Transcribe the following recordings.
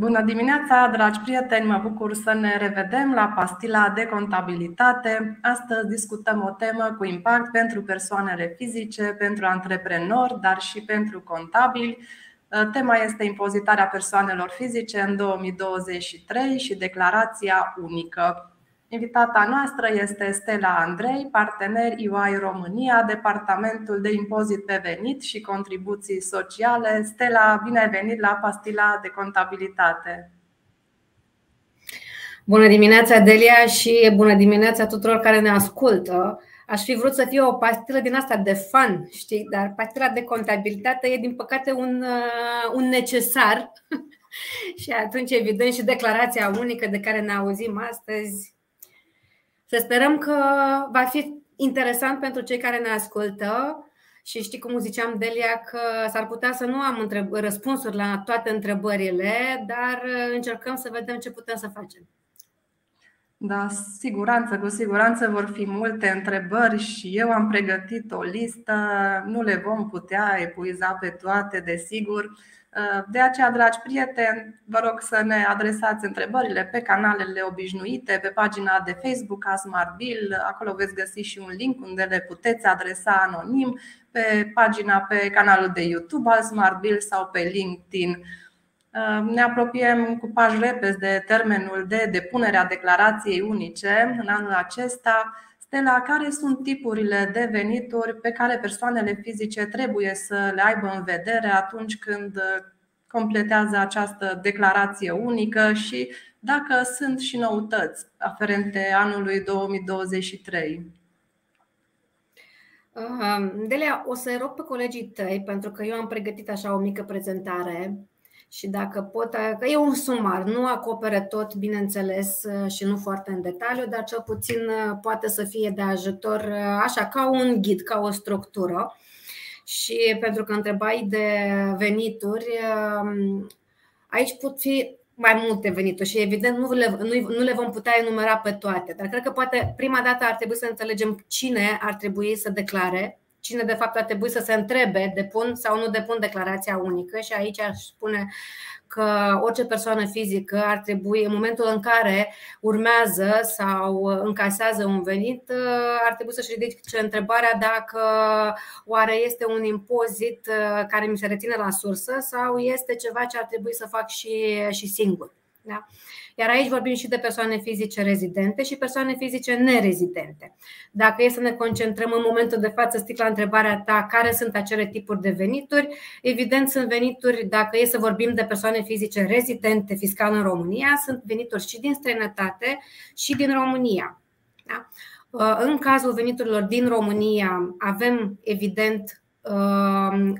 Bună dimineața, dragi prieteni! Mă bucur să ne revedem la pastila de contabilitate. Astăzi discutăm o temă cu impact pentru persoanele fizice, pentru antreprenori, dar și pentru contabili. Tema este impozitarea persoanelor fizice în 2023 și declarația unică. Invitata noastră este Stella Andrei, partener UI România, Departamentul de Impozit pe Venit și Contribuții Sociale. Stella, bine ai venit la Pastila de Contabilitate. Bună dimineața, Delia, și bună dimineața tuturor care ne ascultă. Aș fi vrut să fie o pastilă din asta de fun, știi, dar pastila de contabilitate e din păcate un, uh, un necesar. și atunci, evident, și declarația unică de care ne auzim astăzi să sperăm că va fi interesant pentru cei care ne ascultă și știi cum ziceam, Delia, că s-ar putea să nu am întreb- răspunsuri la toate întrebările, dar încercăm să vedem ce putem să facem. Da, siguranță, cu siguranță vor fi multe întrebări și eu am pregătit o listă, nu le vom putea epuiza pe toate, desigur. De aceea, dragi prieteni, vă rog să ne adresați întrebările pe canalele obișnuite, pe pagina de Facebook a Smart Bill. Acolo veți găsi și un link unde le puteți adresa anonim, pe pagina, pe canalul de YouTube al Smart Bill sau pe LinkedIn. Ne apropiem cu pași repezi de termenul de depunere a declarației unice în anul acesta. Stella, care sunt tipurile de venituri pe care persoanele fizice trebuie să le aibă în vedere atunci când completează această declarație unică și dacă sunt și noutăți aferente anului 2023? Delia, o să rog pe colegii tăi, pentru că eu am pregătit așa o mică prezentare și dacă pot, că e un sumar, nu acopere tot, bineînțeles, și nu foarte în detaliu, dar cel puțin poate să fie de ajutor, așa, ca un ghid, ca o structură. Și pentru că întrebai de venituri, aici pot fi mai multe venituri și evident nu le, nu, nu le vom putea enumera pe toate, dar cred că poate prima dată ar trebui să înțelegem cine ar trebui să declare cine de fapt ar trebui să se întrebe depun sau nu depun declarația unică și aici aș spune că orice persoană fizică ar trebui, în momentul în care urmează sau încasează un venit, ar trebui să-și ridice întrebarea dacă oare este un impozit care mi se reține la sursă sau este ceva ce ar trebui să fac și, și singur. Da? Iar aici vorbim și de persoane fizice rezidente și persoane fizice nerezidente. Dacă e să ne concentrăm în momentul de față, stic la întrebarea ta, care sunt acele tipuri de venituri, evident sunt venituri, dacă e să vorbim de persoane fizice rezidente fiscal în România, sunt venituri și din străinătate și din România. Da? În cazul veniturilor din România, avem evident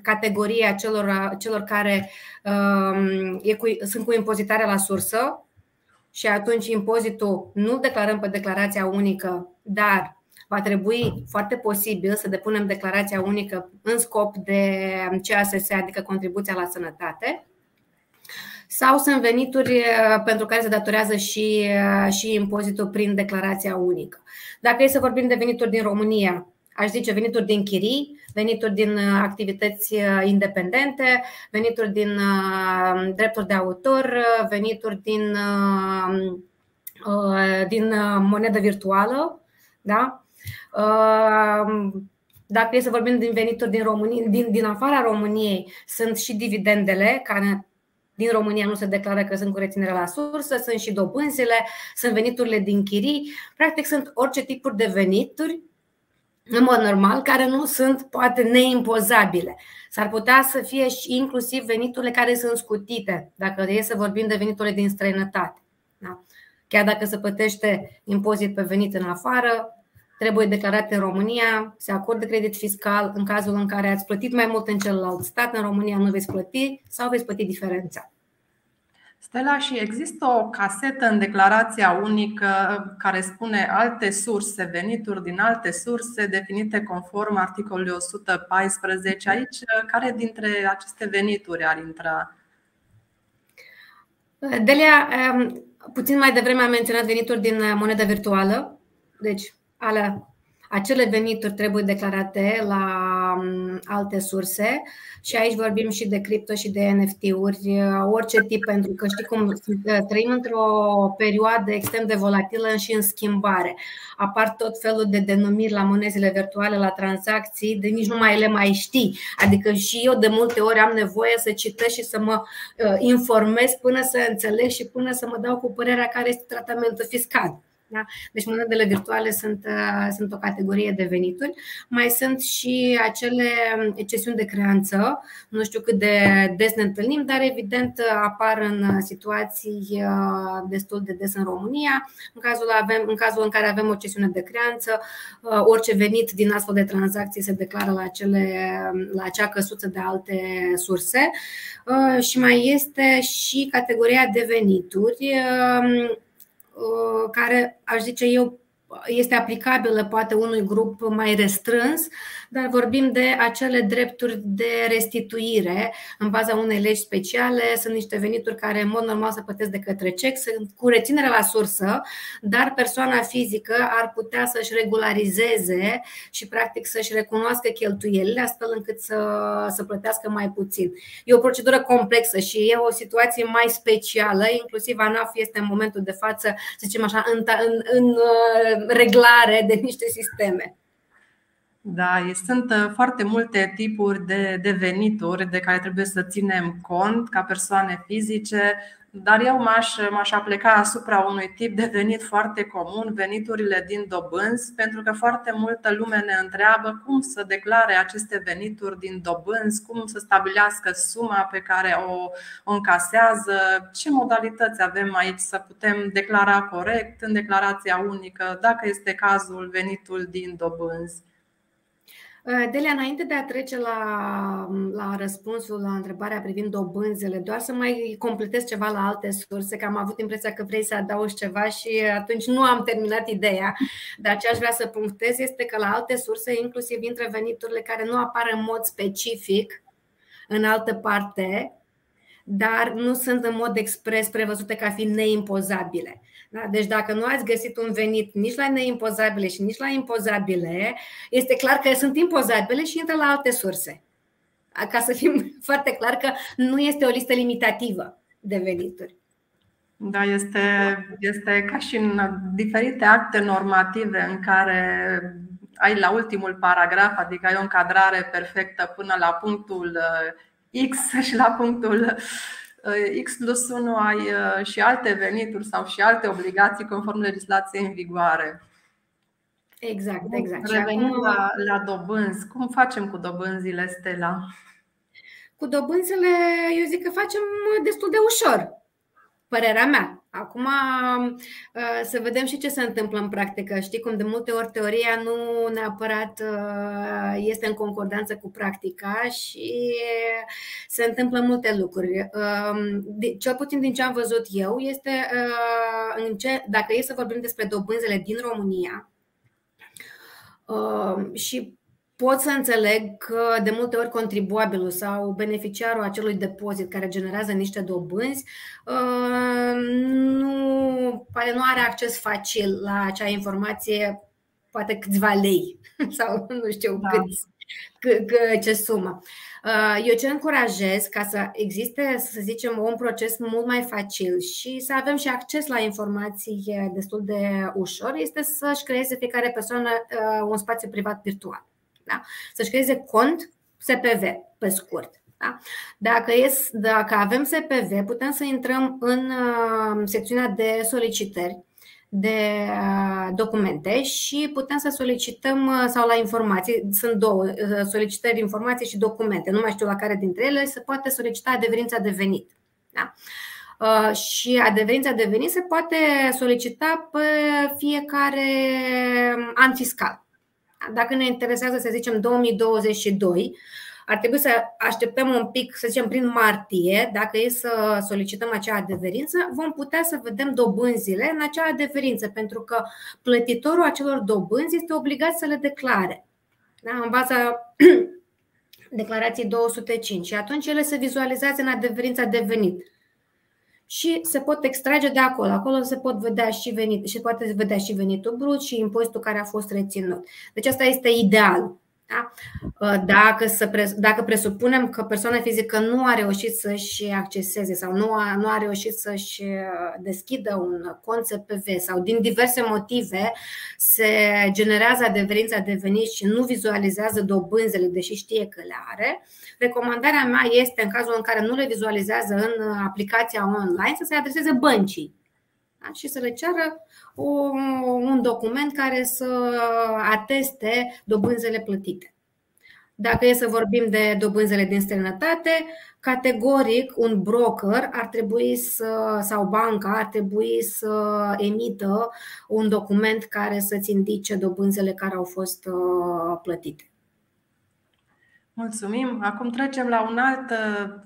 categoria celor, celor care e cu, sunt cu impozitare la sursă, și atunci impozitul nu declarăm pe declarația unică, dar va trebui foarte posibil să depunem declarația unică în scop de CASS, adică contribuția la sănătate, sau sunt venituri uh, pentru care se datorează și, uh, și impozitul prin declarația unică. Dacă e să vorbim de venituri din România, aș zice venituri din chirii, venituri din uh, activități uh, independente, venituri din uh, drepturi de autor, venituri din, din monedă virtuală. Da? Dacă e să vorbim din venituri din, România, din, din afara României, sunt și dividendele care din România nu se declară că sunt cu reținere la sursă, sunt și dobânzile, sunt veniturile din chirii, practic sunt orice tipuri de venituri în mod normal, care nu sunt poate neimpozabile. S-ar putea să fie și inclusiv veniturile care sunt scutite, dacă e să vorbim de veniturile din străinătate. Da? Chiar dacă se plătește impozit pe venit în afară, trebuie declarat în România, se acordă credit fiscal în cazul în care ați plătit mai mult în celălalt stat, în România nu veți plăti sau veți plăti diferența. Stella, și există o casetă în declarația unică care spune alte surse, venituri din alte surse definite conform articolului 114. Aici, care dintre aceste venituri ar intra? Delia, um, puțin mai devreme am menționat venituri din monedă virtuală. Deci, alea, acele venituri trebuie declarate la um, alte surse și aici vorbim și de cripto și de NFT-uri, orice tip, pentru că știi cum trăim într-o perioadă extrem de volatilă și în schimbare. Apar tot felul de denumiri la monezile virtuale, la tranzacții, de nici nu mai le mai știi. Adică și eu de multe ori am nevoie să citesc și să mă informez până să înțeleg și până să mă dau cu părerea care este tratamentul fiscal. Da? Deci monedele virtuale sunt, uh, sunt o categorie de venituri. Mai sunt și acele cesiuni de creanță, nu știu cât de des ne întâlnim, dar evident apar în situații uh, destul de des în România. În cazul, avem, în cazul în care avem o cesiune de creanță, uh, orice venit din astfel de tranzacții se declară la, acele, la acea căsuță de alte surse. Și mai este și categoria de venituri Uh, care aș zice eu este aplicabilă poate unui grup mai restrâns, dar vorbim de acele drepturi de restituire în baza unei legi speciale. Sunt niște venituri care în mod normal se plătesc de către cec, sunt cu reținere la sursă, dar persoana fizică ar putea să-și regularizeze și practic să-și recunoască cheltuielile astfel încât să, să plătească mai puțin. E o procedură complexă și e o situație mai specială, inclusiv ANAF este în momentul de față, să zicem așa, în, în, în uh, reglare de niște sisteme. Da, sunt uh, foarte multe tipuri de, de venituri de care trebuie să ținem cont ca persoane fizice, dar eu m-aș, m-aș apleca asupra unui tip de venit foarte comun, veniturile din dobânzi, pentru că foarte multă lume ne întreabă cum să declare aceste venituri din dobânzi, cum să stabilească suma pe care o, o încasează, ce modalități avem aici să putem declara corect în declarația unică, dacă este cazul venitul din dobânzi. Uh, Delia, înainte de a trece la, la răspunsul la întrebarea privind dobânzele, doar să mai completez ceva la alte surse, că am avut impresia că vrei să adaugi ceva și atunci nu am terminat ideea. Dar ce aș vrea să punctez este că la alte surse, inclusiv intră veniturile care nu apar în mod specific în altă parte, dar nu sunt în mod expres prevăzute ca fiind neimpozabile. Da? Deci dacă nu ați găsit un venit nici la neimpozabile și nici la impozabile, este clar că sunt impozabile și intră la alte surse. Ca să fim foarte clar că nu este o listă limitativă de venituri. Da, este, este ca și în diferite acte normative în care ai la ultimul paragraf, adică ai o încadrare perfectă până la punctul uh, X și la punctul X plus 1 ai uh, și alte venituri sau și alte obligații conform legislației în vigoare. Exact, exact. Revenim acum... la, la dobânzi. Cum facem cu dobânzile, Stella? Cu dobânzile, eu zic că facem destul de ușor. Părerea mea. Acum uh, să vedem și ce se întâmplă în practică. Știi cum de multe ori teoria nu neapărat uh, este în concordanță cu practica și se întâmplă multe lucruri. Um, cel puțin din ce am văzut eu este uh, dacă e să vorbim despre dobânzele din România și pot să înțeleg că de multe ori contribuabilul sau beneficiarul acelui depozit care generează niște dobânzi uh, nu, poate nu are acces facil la acea informație, poate câțiva lei sau nu știu da. cât, cât, ce sumă. Uh, eu ce încurajez ca să existe, să zicem, un proces mult mai facil și să avem și acces la informații destul de ușor, este să-și creeze fiecare persoană uh, un spațiu privat virtual. Da? Să-și creeze cont SPV, pe scurt. Da? Dacă, e, dacă avem SPV, putem să intrăm în uh, secțiunea de solicitări de uh, documente și putem să solicităm uh, sau la informații, sunt două, solicitări informații și documente, nu mai știu la care dintre ele, se poate solicita adeverința de venit. Da? Și adeverința de venit se poate solicita pe fiecare an fiscal. Dacă ne interesează, să zicem, 2022, ar trebui să așteptăm un pic, să zicem, prin martie, dacă e să solicităm acea adeverință, vom putea să vedem dobânzile în acea adeverință, pentru că plătitorul acelor dobânzi este obligat să le declare. Da? În baza declarației 205 și atunci ele se vizualizează în adeverința de venit și se pot extrage de acolo. Acolo se pot vedea și venit, și poate vedea și venitul brut și impozitul care a fost reținut. Deci asta este ideal. Da? Uh, dacă, să, dacă presupunem că persoana fizică nu a reușit să-și acceseze sau nu a, nu a reușit să-și uh, deschidă un cont SPV sau din diverse motive se generează adeverința de venit și nu vizualizează dobânzele, deși știe că le are, recomandarea mea este, în cazul în care nu le vizualizează în aplicația online, să se adreseze băncii da? și să le ceară un document care să ateste dobânzele plătite. Dacă e să vorbim de dobânzele din străinătate, categoric un broker ar trebui să, sau banca ar trebui să emită un document care să-ți indice dobânzele care au fost uh, plătite. Mulțumim. Acum trecem la un alt,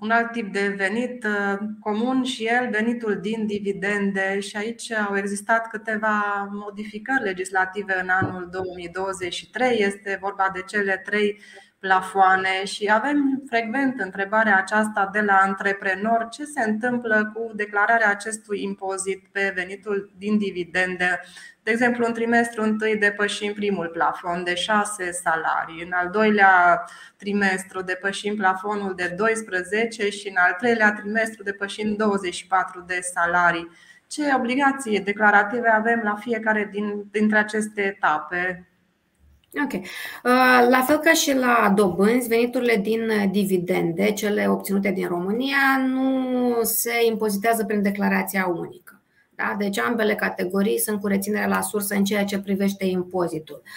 un alt tip de venit uh, comun și el, venitul din dividende și aici au existat câteva modificări legislative în anul 2023. Este vorba de cele trei plafoane și avem frecvent întrebarea aceasta de la antreprenori ce se întâmplă cu declararea acestui impozit pe venitul din dividende de exemplu, în trimestru întâi depășim primul plafon de 6 salarii, în al doilea trimestru depășim plafonul de 12 și în al treilea trimestru depășim 24 de salarii. Ce obligații declarative avem la fiecare din, dintre aceste etape? Ok. Uh, la fel ca și la dobânzi, veniturile din dividende, cele obținute din România, nu se impozitează prin declarația unică. Da? Deci ambele categorii sunt cu reținere la sursă în ceea ce privește impozitul. Ehm,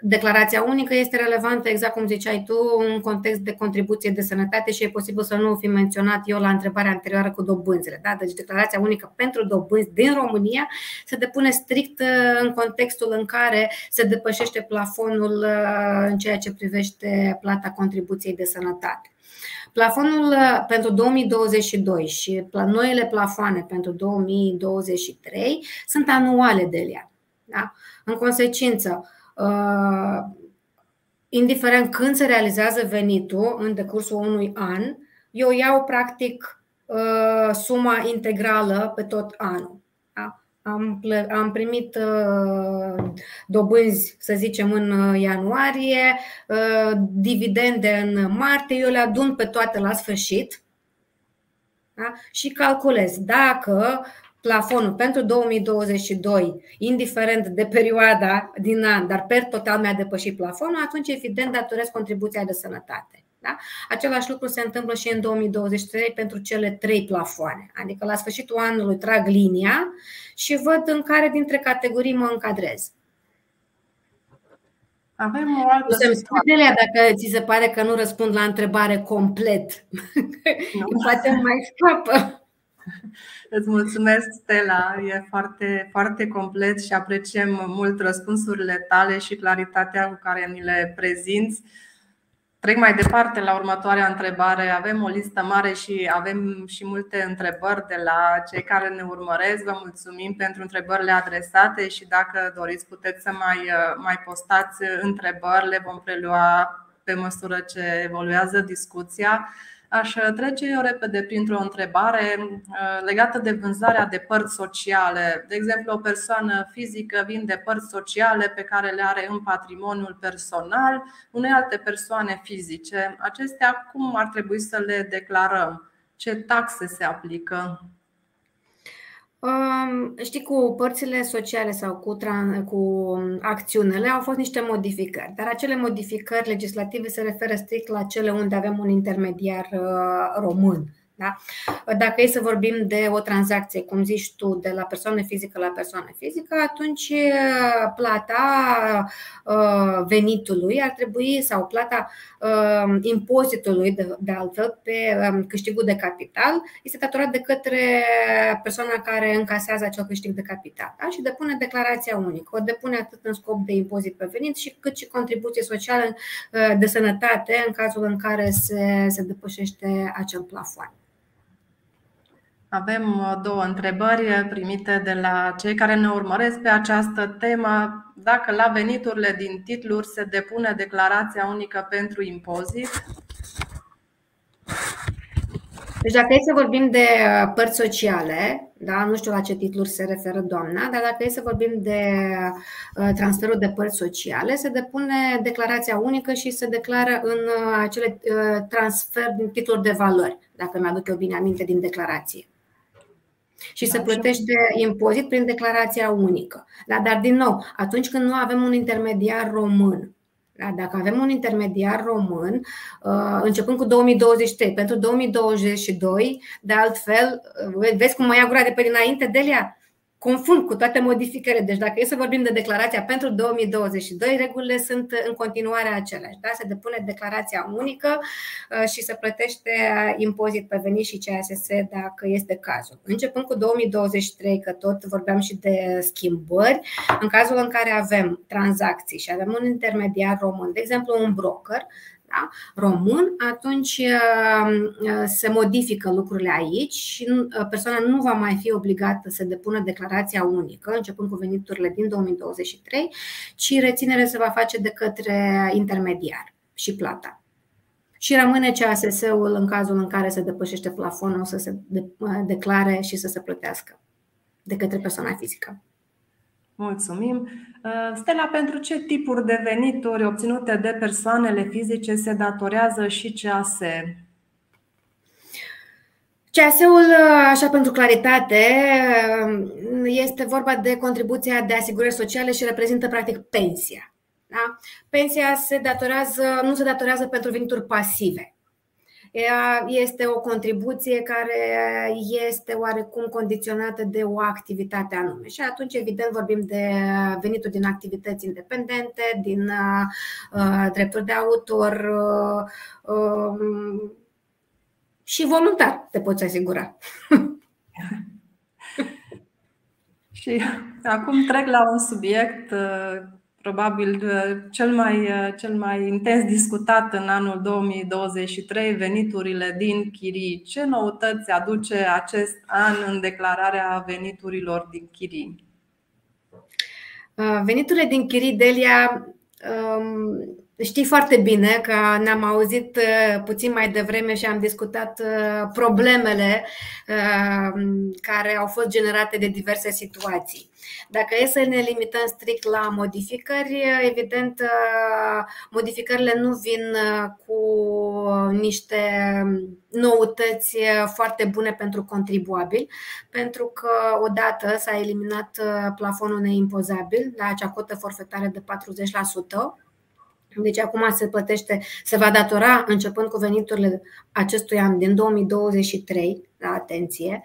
declarația unică este relevantă, exact cum ziceai tu, în context de contribuție de sănătate și e posibil să nu fi menționat eu la întrebarea anterioară cu dobânzile. Da? Deci declarația unică pentru dobânzi din România se depune strict uh, în contextul în care se depășește plafonul uh, în ceea ce privește plata contribuției de sănătate. Plafonul uh, pentru 2022 și noile plafoane pentru 2023 sunt anuale de ea. Da? În consecință, uh, indiferent când se realizează venitul în decursul unui an, eu iau practic uh, suma integrală pe tot anul. Am, am primit uh, dobânzi, să zicem, în uh, ianuarie, uh, dividende în martie, eu le adun pe toate la sfârșit da? și calculez dacă plafonul pentru 2022, indiferent de perioada din an, dar per total mi-a depășit plafonul, atunci evident datorez contribuția de sănătate. Da? Același lucru se întâmplă și în 2023 pentru cele trei plafoane. Adică la sfârșitul anului trag linia și văd în care dintre categorii mă încadrez. Avem o altă Delia, dacă ți se pare că nu răspund la întrebare complet. Nu. Poate mai scapă. Îți mulțumesc, Stella. E foarte, foarte complet și apreciem mult răspunsurile tale și claritatea cu care ni le prezinți. Trec mai departe la următoarea întrebare. Avem o listă mare și avem și multe întrebări de la cei care ne urmăresc. Vă mulțumim pentru întrebările adresate și dacă doriți puteți să mai, mai postați întrebări, le vom prelua pe măsură ce evoluează discuția. Aș trece eu repede printr-o întrebare uh, legată de vânzarea de părți sociale. De exemplu, o persoană fizică vinde părți sociale pe care le are în patrimoniul personal unei alte persoane fizice. Acestea cum ar trebui să le declarăm? Ce taxe se aplică? Știi, cu părțile sociale sau cu, cu acțiunile au fost niște modificări, dar acele modificări legislative se referă strict la cele unde avem un intermediar uh, român. Da? Dacă e să vorbim de o tranzacție, cum zici tu, de la persoană fizică la persoană fizică, atunci uh, plata uh, venitului ar trebui sau plata uh, impozitului de, de altfel pe um, câștigul de capital este datorat de către persoana care încasează acel câștig de capital da? și depune declarația unică. O depune atât în scop de impozit pe venit și cât și contribuție socială de sănătate în cazul în care se, se depășește acel plafon. Avem uh, două întrebări primite de la cei care ne urmăresc pe această temă. Dacă la veniturile din titluri se depune declarația unică pentru impozit? Deci dacă e să vorbim de uh, părți sociale, da? nu știu la ce titluri se referă doamna, dar dacă e să vorbim de uh, transferul de părți sociale, se depune declarația unică și se declară în uh, acele uh, transfer din titluri de valori, dacă mi-aduc eu bine aminte din declarație. Și se plătește impozit prin declarația unică. Da, dar, din nou, atunci când nu avem un intermediar român da, dacă avem un intermediar român, uh, începând cu 2023, pentru 2022, de altfel, uh, vezi cum mă ia gura de pe dinainte, Delia? Confund cu toate modificările. Deci dacă e să vorbim de declarația pentru 2022, regulile sunt în continuare aceleași. Da? Se depune declarația unică uh, și se plătește impozit pe venit și CSS dacă este cazul. Începând cu 2023, că tot vorbeam și de schimbări, în cazul în care avem tranzacții și avem un intermediar român, de exemplu un broker, da? român, atunci uh, uh, se modifică lucrurile aici și uh, persoana nu va mai fi obligată să depună declarația unică, începând cu veniturile din 2023, ci reținerea se va face de către intermediar și plata. Și rămâne CASS-ul în cazul în care se depășește plafonul să se declare și să se plătească de către persoana fizică. Mulțumim. Uh, Stella, pentru ce tipuri de venituri obținute de persoanele fizice se datorează și CAS? CAS-ul, așa pentru claritate, este vorba de contribuția de asigurări sociale și reprezintă practic pensia. Da? Pensia se datorează, nu se datorează pentru venituri pasive. Ea este o contribuție care este oarecum condiționată de o activitate anume. Și atunci, evident, vorbim de venituri din activități independente, din uh, drepturi de autor uh, uh, și voluntar, te poți asigura. și acum trec la un subiect uh, probabil uh, cel mai, uh, cel mai intens discutat în anul 2023, veniturile din chirii. Ce noutăți aduce acest an în declararea veniturilor din chirii? Uh, veniturile din chirii, Delia, um, Știi foarte bine că ne-am auzit puțin mai devreme și am discutat problemele care au fost generate de diverse situații. Dacă e să ne limităm strict la modificări, evident, modificările nu vin cu niște noutăți foarte bune pentru contribuabil, pentru că odată s-a eliminat plafonul neimpozabil la acea cotă forfetare de 40%. Deci acum se plătește, se va datora începând cu veniturile acestui an din 2023 la atenție,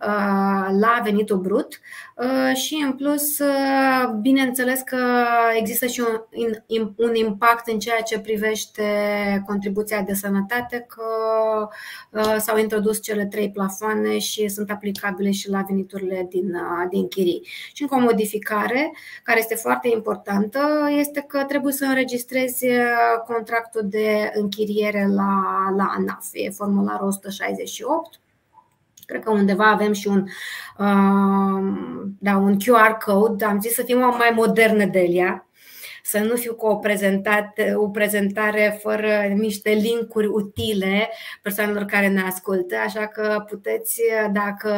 uh, la venitul brut uh, și în plus, uh, bineînțeles că există și un, un impact în ceea ce privește contribuția de sănătate, că s-au introdus cele trei plafoane și sunt aplicabile și la veniturile din, din chirii. Și încă o modificare care este foarte importantă este că trebuie să înregistrezi contractul de închiriere la, la ANAF, e formularul 168 Cred că undeva avem și un, uh, da, un QR code. Am zis să fim mai moderne de Elia, să nu fiu cu o, prezentare, o prezentare fără niște linkuri utile persoanelor care ne ascultă, așa că puteți, dacă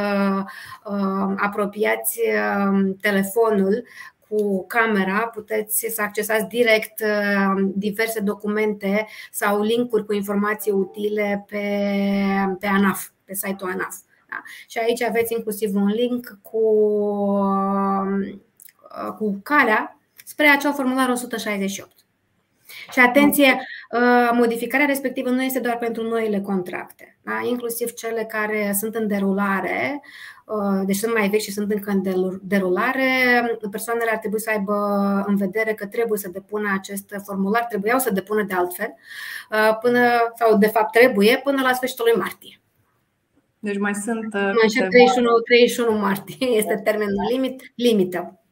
uh, apropiați uh, telefonul cu camera, puteți să accesați direct diverse documente sau linkuri cu informații utile pe, pe ANAF, pe site-ul ANAF. Da? Și aici aveți inclusiv un link cu, uh, cu calea spre acel formular 168. Și atenție, uh, modificarea respectivă nu este doar pentru noile contracte, da? inclusiv cele care sunt în derulare, uh, deci sunt mai vechi și sunt încă în derulare, persoanele ar trebui să aibă în vedere că trebuie să depună acest formular, trebuiau să depună de altfel, până, sau de fapt trebuie, până la sfârșitul lui martie. Deci mai sunt. Mai 31, 31 martie este termenul limit, limită.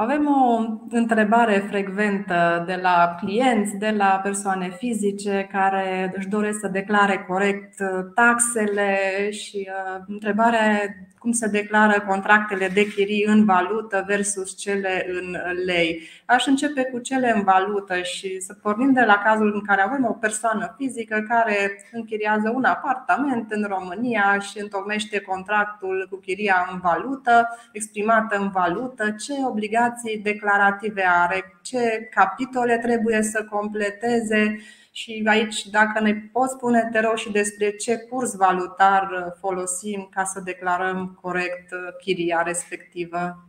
Avem o întrebare frecventă de la clienți, de la persoane fizice care își doresc să declare corect uh, taxele și uh, întrebarea cum se declară contractele de chirii în valută versus cele în lei. Aș începe cu cele în valută și să pornim de la cazul în care avem o persoană fizică care închiriază un apartament în România și întocmește contractul cu chiria în valută, exprimată în valută, ce obligații declarative are, ce capitole trebuie să completeze și aici, dacă ne poți spune, te rog, și despre ce curs valutar folosim ca să declarăm corect chiria respectivă.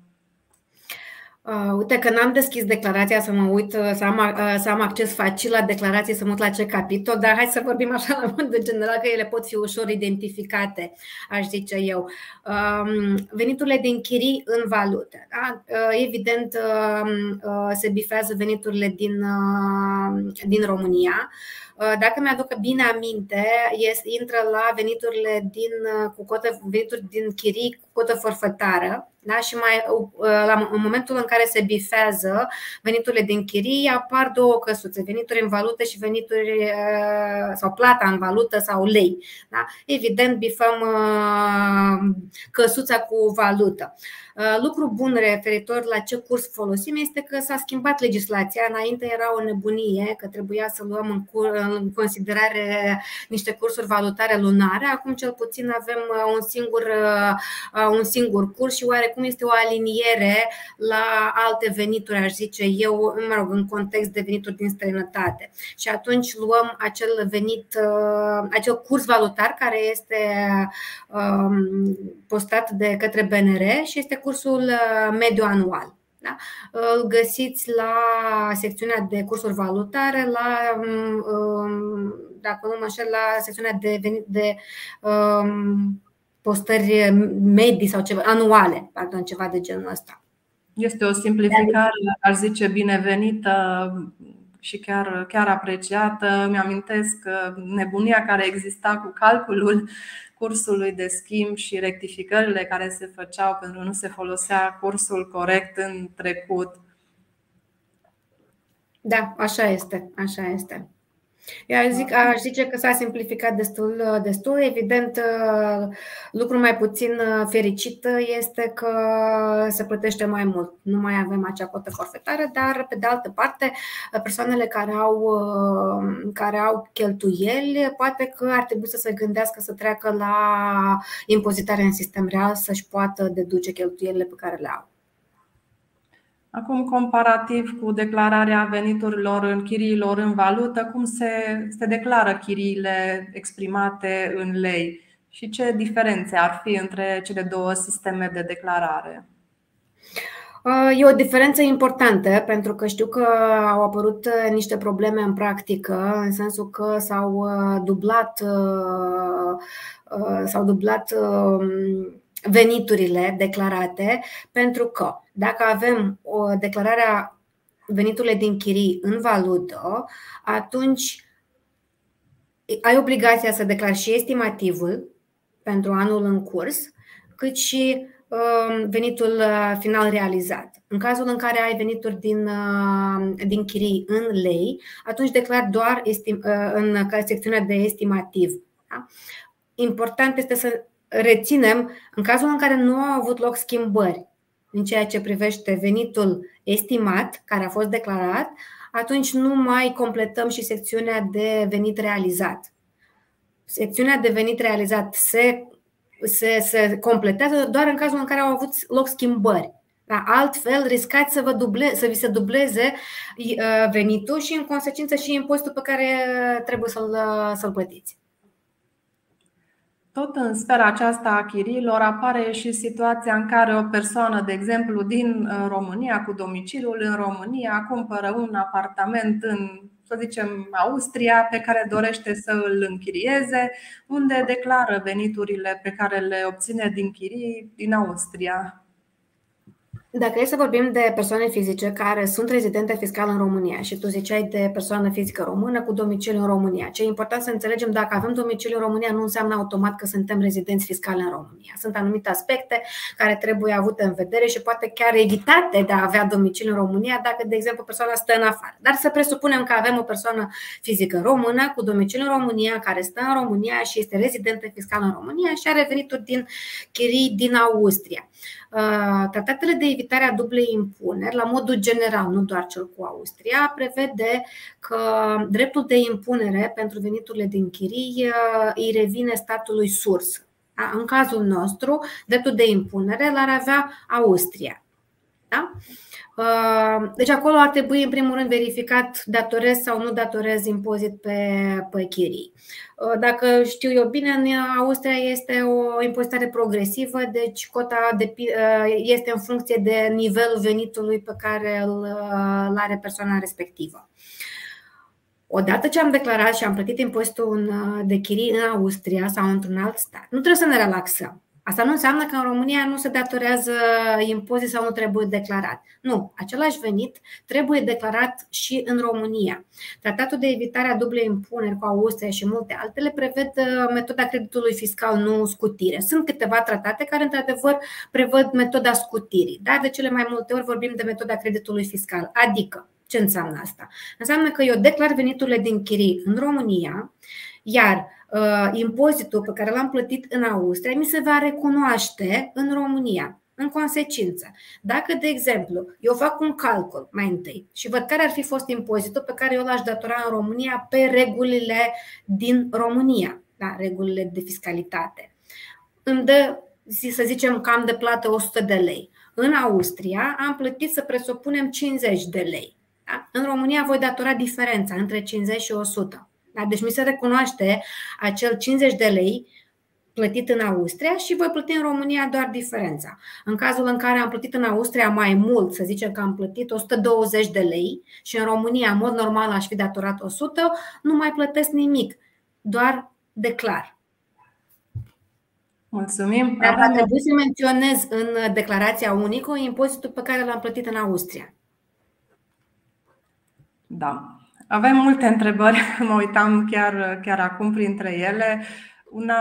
Uh, uite că n-am deschis declarația să mă uit, uh, să am, uh, să am acces facil la declarație, să mă uit la ce capitol, dar hai să vorbim așa la mod de general că ele pot fi ușor identificate, aș zice eu. Um, veniturile din chirii în valută. Da? Evident, um, se bifează veniturile din, din România. Dacă mi-aduc bine aminte, este, intră la veniturile din, cu cotă, venituri din chirii cu cotă forfătară, da? Și mai, uh, la, în momentul în care se bifează veniturile din chirii, apar două căsuțe, venituri în valută și venituri uh, sau plata în valută sau lei. Da? Evident, bifăm uh, căsuța cu valută. Lucru bun referitor la ce curs folosim este că s-a schimbat legislația. Înainte era o nebunie că trebuia să luăm în, cur, în considerare niște cursuri valutare lunare. Acum cel puțin avem un singur, un singur curs și oare cum este o aliniere la alte venituri, aș zice eu, mă rog, în context de venituri din străinătate. Și atunci luăm acel venit, uh, acel curs valutar care este um, postat de către BNR și este cursul uh, mediu anual. Da? Îl găsiți la secțiunea de cursuri valutare, la, um, um, dacă nu mă înșel, la secțiunea de, venit de um, postări medii sau ceva, anuale, pardon, ceva de genul ăsta. Este o simplificare, aș zice, binevenită și chiar, chiar apreciată. Mi-amintesc nebunia care exista cu calculul cursului de schimb și rectificările care se făceau pentru că nu se folosea cursul corect în trecut. Da, așa este, așa este. Eu zic, aș zice că s-a simplificat destul, destul. Evident, lucrul mai puțin fericit este că se plătește mai mult. Nu mai avem acea cotă forfetară, dar pe de altă parte, persoanele care au, care au cheltuieli, poate că ar trebui să se gândească să treacă la impozitare în sistem real să-și poată deduce cheltuielile pe care le au. Acum, comparativ cu declararea veniturilor în chiriilor în valută, cum se, se declară chiriile exprimate în lei și ce diferențe ar fi între cele două sisteme de declarare? E o diferență importantă pentru că știu că au apărut niște probleme în practică, în sensul că s-au uh, dublat, uh, uh, s-au dublat um, veniturile declarate, pentru că dacă avem o declarare a veniturile din chirii în valută, atunci ai obligația să declari și estimativul pentru anul în curs, cât și um, venitul uh, final realizat. În cazul în care ai venituri din, uh, din chirii în lei, atunci declar doar estim, uh, în secțiunea de estimativ. Da? Important este să reținem, în cazul în care nu au avut loc schimbări în ceea ce privește venitul estimat care a fost declarat, atunci nu mai completăm și secțiunea de venit realizat. Secțiunea de venit realizat se, se, se completează doar în cazul în care au avut loc schimbări. Da, altfel, riscați să, vă duble, să vi se dubleze uh, venitul și, în consecință, și impozitul pe care trebuie să-l, să-l plătiți. Tot în sfera aceasta a chiriilor apare și situația în care o persoană, de exemplu, din uh, România, cu domiciliul în România, cumpără un apartament în, să zicem, Austria, pe care dorește să îl închirieze, unde declară veniturile pe care le obține din chirii din Austria. Dacă e să vorbim de persoane fizice care sunt rezidente fiscal în România și tu ziceai de persoană fizică română cu domiciliu în România, ce e important să înțelegem, dacă avem domiciliu în România, nu înseamnă automat că suntem rezidenți fiscali în România. Sunt anumite aspecte care trebuie avute în vedere și poate chiar evitate de a avea domiciliu în România dacă, de exemplu, persoana stă în afară. Dar să presupunem că avem o persoană fizică română cu domiciliu în România, care stă în România și este rezidentă fiscală în România și are venituri din chirii din Austria. Uh, tratatele de evitare a dublei impuneri, la modul general, nu doar cel cu Austria, prevede că dreptul de impunere pentru veniturile din chirii uh, îi revine statului sursă. În cazul nostru, dreptul de impunere l-ar avea Austria. Da? Uh, deci acolo ar trebui în primul rând verificat datorez sau nu datorez impozit pe, pe chirii. Uh, dacă știu eu bine, în Austria este o impozitare progresivă, deci cota de, uh, este în funcție de nivelul venitului pe care îl are persoana respectivă. Odată ce am declarat și am plătit impozitul de chirii în Austria sau într-un alt stat, nu trebuie să ne relaxăm. Asta nu înseamnă că în România nu se datorează impozit sau nu trebuie declarat. Nu, același venit trebuie declarat și în România. Tratatul de evitare a dublei impuneri cu Austria și multe altele prevăd uh, metoda creditului fiscal, nu scutire. Sunt câteva tratate care, într-adevăr, prevăd metoda scutirii, dar de cele mai multe ori vorbim de metoda creditului fiscal. Adică, ce înseamnă asta? Înseamnă că eu declar veniturile din chirii în România, iar uh, impozitul pe care l-am plătit în Austria mi se va recunoaște în România. În consecință, dacă, de exemplu, eu fac un calcul mai întâi și văd care ar fi fost impozitul pe care eu l-aș datora în România pe regulile din România, da, regulile de fiscalitate, îmi dă, să zicem că am de plată 100 de lei. În Austria am plătit să presupunem 50 de lei. Da? În România voi datora diferența între 50 și 100. Da? Deci mi se recunoaște acel 50 de lei plătit în Austria și voi plăti în România doar diferența. În cazul în care am plătit în Austria mai mult, să zicem că am plătit 120 de lei și în România, în mod normal, aș fi datorat 100, nu mai plătesc nimic, doar declar. Mulțumim. Dar va trebui să menționez în declarația unică impozitul pe care l-am plătit în Austria. Da. Avem multe întrebări, mă uitam chiar, chiar acum printre ele. Una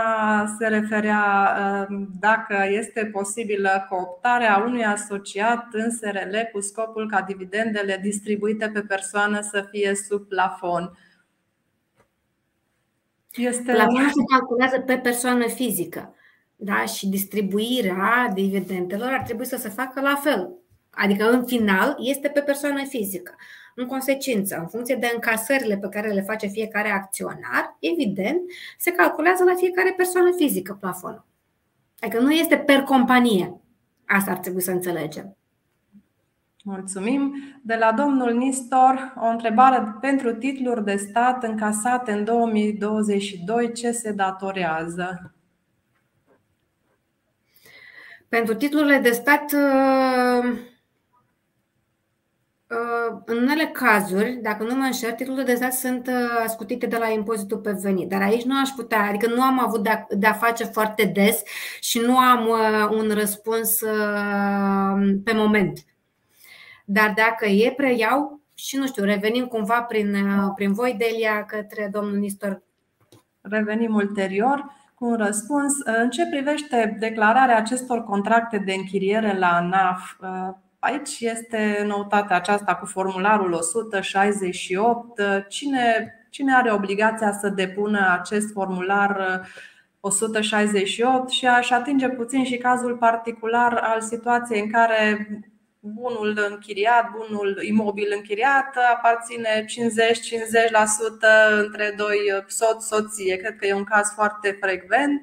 se referea um, dacă este posibilă cooptarea unui asociat în SRL cu scopul ca dividendele distribuite pe persoană să fie sub plafon. Este... Plafonul se calculează pe persoană fizică da? și distribuirea dividendelor ar trebui să se facă la fel. Adică, în final, este pe persoană fizică. În consecință, în funcție de încasările pe care le face fiecare acționar, evident, se calculează la fiecare persoană fizică plafonul. Adică nu este per companie. Asta ar trebui să înțelegem. Mulțumim. De la domnul Nistor, o întrebare pentru titluri de stat încasate în 2022, ce se datorează? Pentru titlurile de stat în unele cazuri, dacă nu mă înșel, titlurile de stat sunt uh, scutite de la impozitul pe venit. Dar aici nu aș putea, adică nu am avut de-a face foarte des și nu am uh, un răspuns uh, pe moment. Dar dacă e, preiau și nu știu, revenim cumva prin, prin voi, Delia, către domnul Nistor. Revenim ulterior cu un răspuns. În ce privește declararea acestor contracte de închiriere la NAF, Aici este noutatea aceasta cu formularul 168. Cine, cine are obligația să depună acest formular 168 și aș atinge puțin și cazul particular al situației în care bunul închiriat, bunul imobil închiriat aparține 50-50% între doi soț, soție. Cred că e un caz foarte frecvent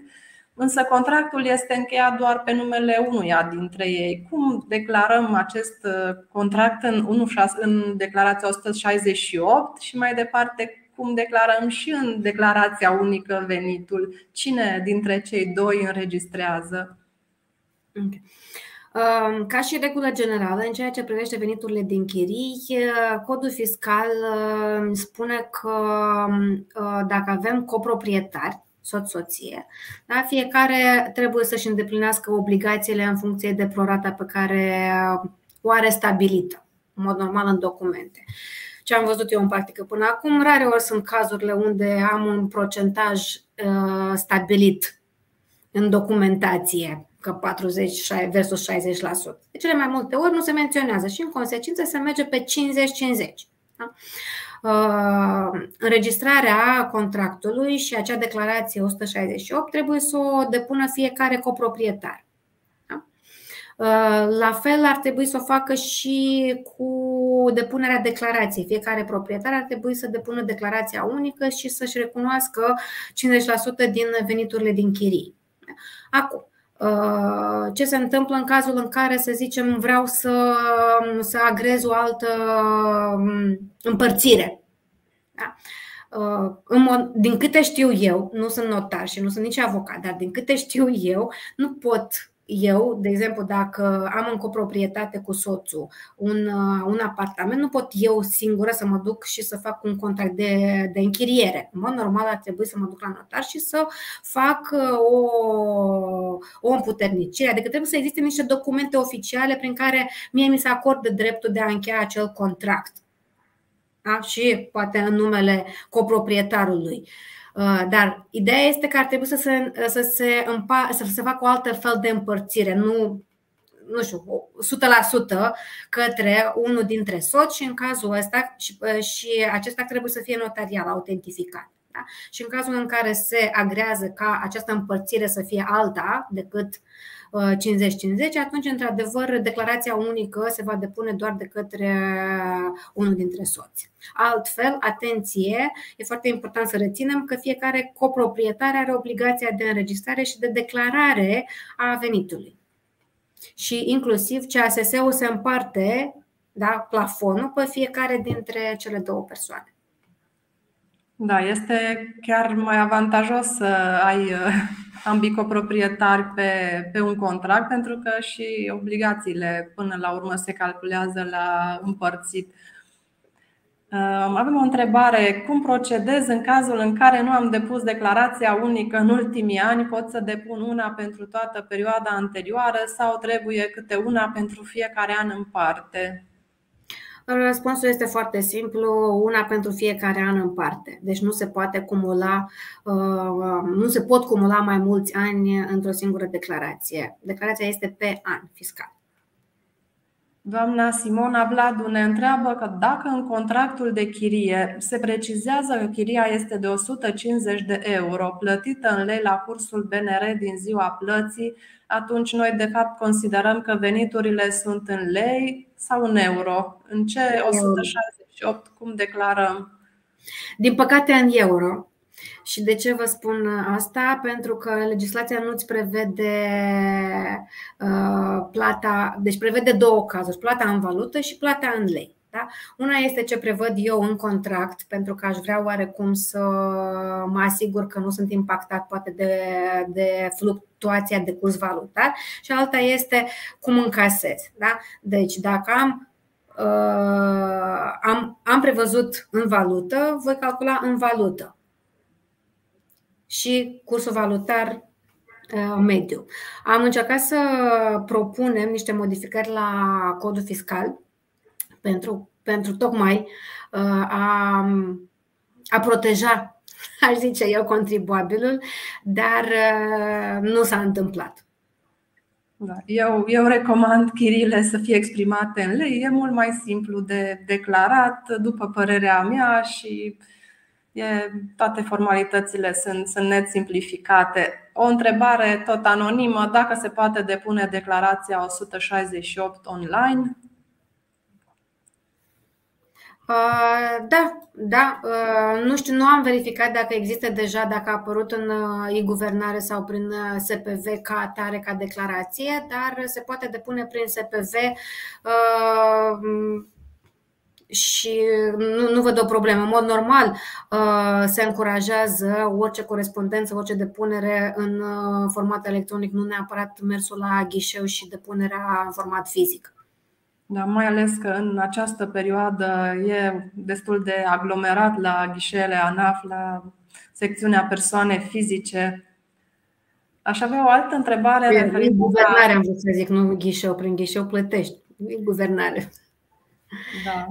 însă contractul este încheiat doar pe numele unuia dintre ei. Cum declarăm acest uh, contract în, în declarația 168 și mai departe cum declarăm și în declarația unică venitul? Cine dintre cei doi înregistrează? Okay. Um, ca și regulă generală, în ceea ce privește veniturile din chirii, uh, codul fiscal uh, spune că um, dacă avem coproprietari, soț-soție. Da? Fiecare trebuie să-și îndeplinească obligațiile în funcție de prorata pe care o are stabilită, în mod normal în documente. Ce am văzut eu în practică până acum, rare ori sunt cazurile unde am un procentaj uh, stabilit în documentație, că 40 versus 60%. De cele mai multe ori nu se menționează și în consecință se merge pe 50-50. Da? Uh, înregistrarea contractului și acea declarație 168 trebuie să o depună fiecare coproprietar. Da? Uh, la fel ar trebui să o facă și cu depunerea declarației. Fiecare proprietar ar trebui să depună declarația unică și să-și recunoască 50% din veniturile din chirii. Acum, Uh, ce se întâmplă în cazul în care, să zicem, vreau să, să agrez o altă um, împărțire. Da? Uh, din câte știu eu, nu sunt notar și nu sunt nici avocat, dar din câte știu eu, nu pot eu, de exemplu, dacă am în coproprietate cu soțul un, uh, un apartament, nu pot eu singură să mă duc și să fac un contract de, de închiriere. În mod normal ar trebui să mă duc la notar și să fac uh, o, o împuternicire. Adică trebuie să existe niște documente oficiale prin care mie mi se acordă dreptul de a încheia acel contract. Da? Și poate în numele coproprietarului. Uh, Uh, dar ideea este că ar trebui să se, să se, împa, să se facă o altă fel de împărțire, nu nu știu, 100% către unul dintre soți și în cazul ăsta și, uh, și acesta trebuie să fie notarial autentificat. Da? Și în cazul în care se agrează ca această împărțire să fie alta decât 50-50, atunci, într-adevăr, declarația unică se va depune doar de către unul dintre soți. Altfel, atenție, e foarte important să reținem că fiecare coproprietar are obligația de înregistrare și de declarare a venitului. Și inclusiv CASS-ul se împarte da, plafonul pe fiecare dintre cele două persoane. Da, este chiar mai avantajos să ai uh, ambii coproprietari pe, pe un contract pentru că și obligațiile până la urmă se calculează la împărțit. Uh, avem o întrebare. Cum procedez în cazul în care nu am depus declarația unică în ultimii ani? Pot să depun una pentru toată perioada anterioară sau trebuie câte una pentru fiecare an în parte? Răspunsul este foarte simplu, una pentru fiecare an în parte. Deci nu se poate cumula, uh, nu se pot cumula mai mulți ani într-o singură declarație. Declarația este pe an fiscal. Doamna Simona Vladu ne întreabă că dacă în contractul de chirie se precizează că chiria este de 150 de euro plătită în lei la cursul BNR din ziua plății, atunci noi de fapt considerăm că veniturile sunt în lei sau în euro. În ce 168 cum declarăm? Din păcate în euro. Și de ce vă spun asta? Pentru că legislația nu îți prevede uh, plata, deci prevede două cazuri, plata în valută și plata în lei. Da? Una este ce prevăd eu în contract, pentru că aș vrea oarecum să mă asigur că nu sunt impactat poate de, de fluctuația de curs valutar, și alta este cum încasez. Da? Deci, dacă am uh, am, am prevăzut în valută, voi calcula în valută și cursul valutar uh, mediu. Am încercat să propunem niște modificări la codul fiscal pentru, pentru tocmai uh, a, a proteja, aș zice eu, contribuabilul, dar uh, nu s-a întâmplat. Da. Eu, eu recomand chirile să fie exprimate în lei. E mult mai simplu de declarat, după părerea mea, și e, toate formalitățile sunt, sunt net simplificate. O întrebare tot anonimă, dacă se poate depune declarația 168 online? Uh, da, da. Uh, nu știu, nu am verificat dacă există deja, dacă a apărut în uh, e-guvernare sau prin SPV ca atare, ca declarație, dar se poate depune prin SPV și nu, nu văd o problemă. În mod normal se încurajează orice corespondență, orice depunere în format electronic, nu neapărat mersul la ghișeu și depunerea în format fizic. Da, mai ales că în această perioadă e destul de aglomerat la ghișele ANAF, la secțiunea persoane fizice. Aș avea o altă întrebare păi, referită Guvernare am vrut să zic, nu ghișeu, prin ghișeu plătești. E guvernare. Da.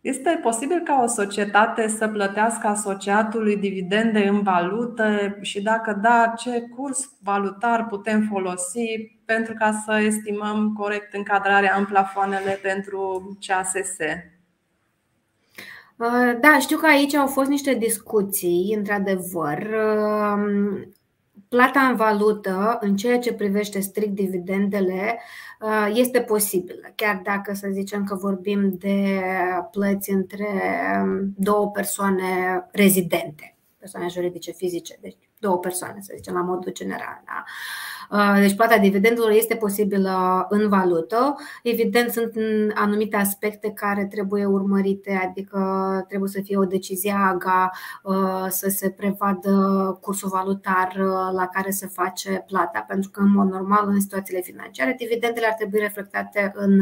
Este posibil ca o societate să plătească asociatului dividende în valută și dacă da, ce curs valutar putem folosi pentru ca să estimăm corect încadrarea în plafoanele pentru CASS? Uh, da, știu că aici au fost niște discuții, într-adevăr. Uh, plata în valută, în ceea ce privește strict dividendele, uh, este posibilă, chiar dacă să zicem că vorbim de plăți între um, două persoane rezidente, persoane juridice fizice, deci două persoane, să zicem, la modul general. Da? Uh, deci plata dividendelor este posibilă în valută. Evident, sunt anumite aspecte care trebuie urmărite, adică trebuie să fie o decizie AGA, uh, să se prevadă cursul valutar uh, la care se face plata, pentru că, în mod normal, în situațiile financiare, dividendele ar trebui reflectate în,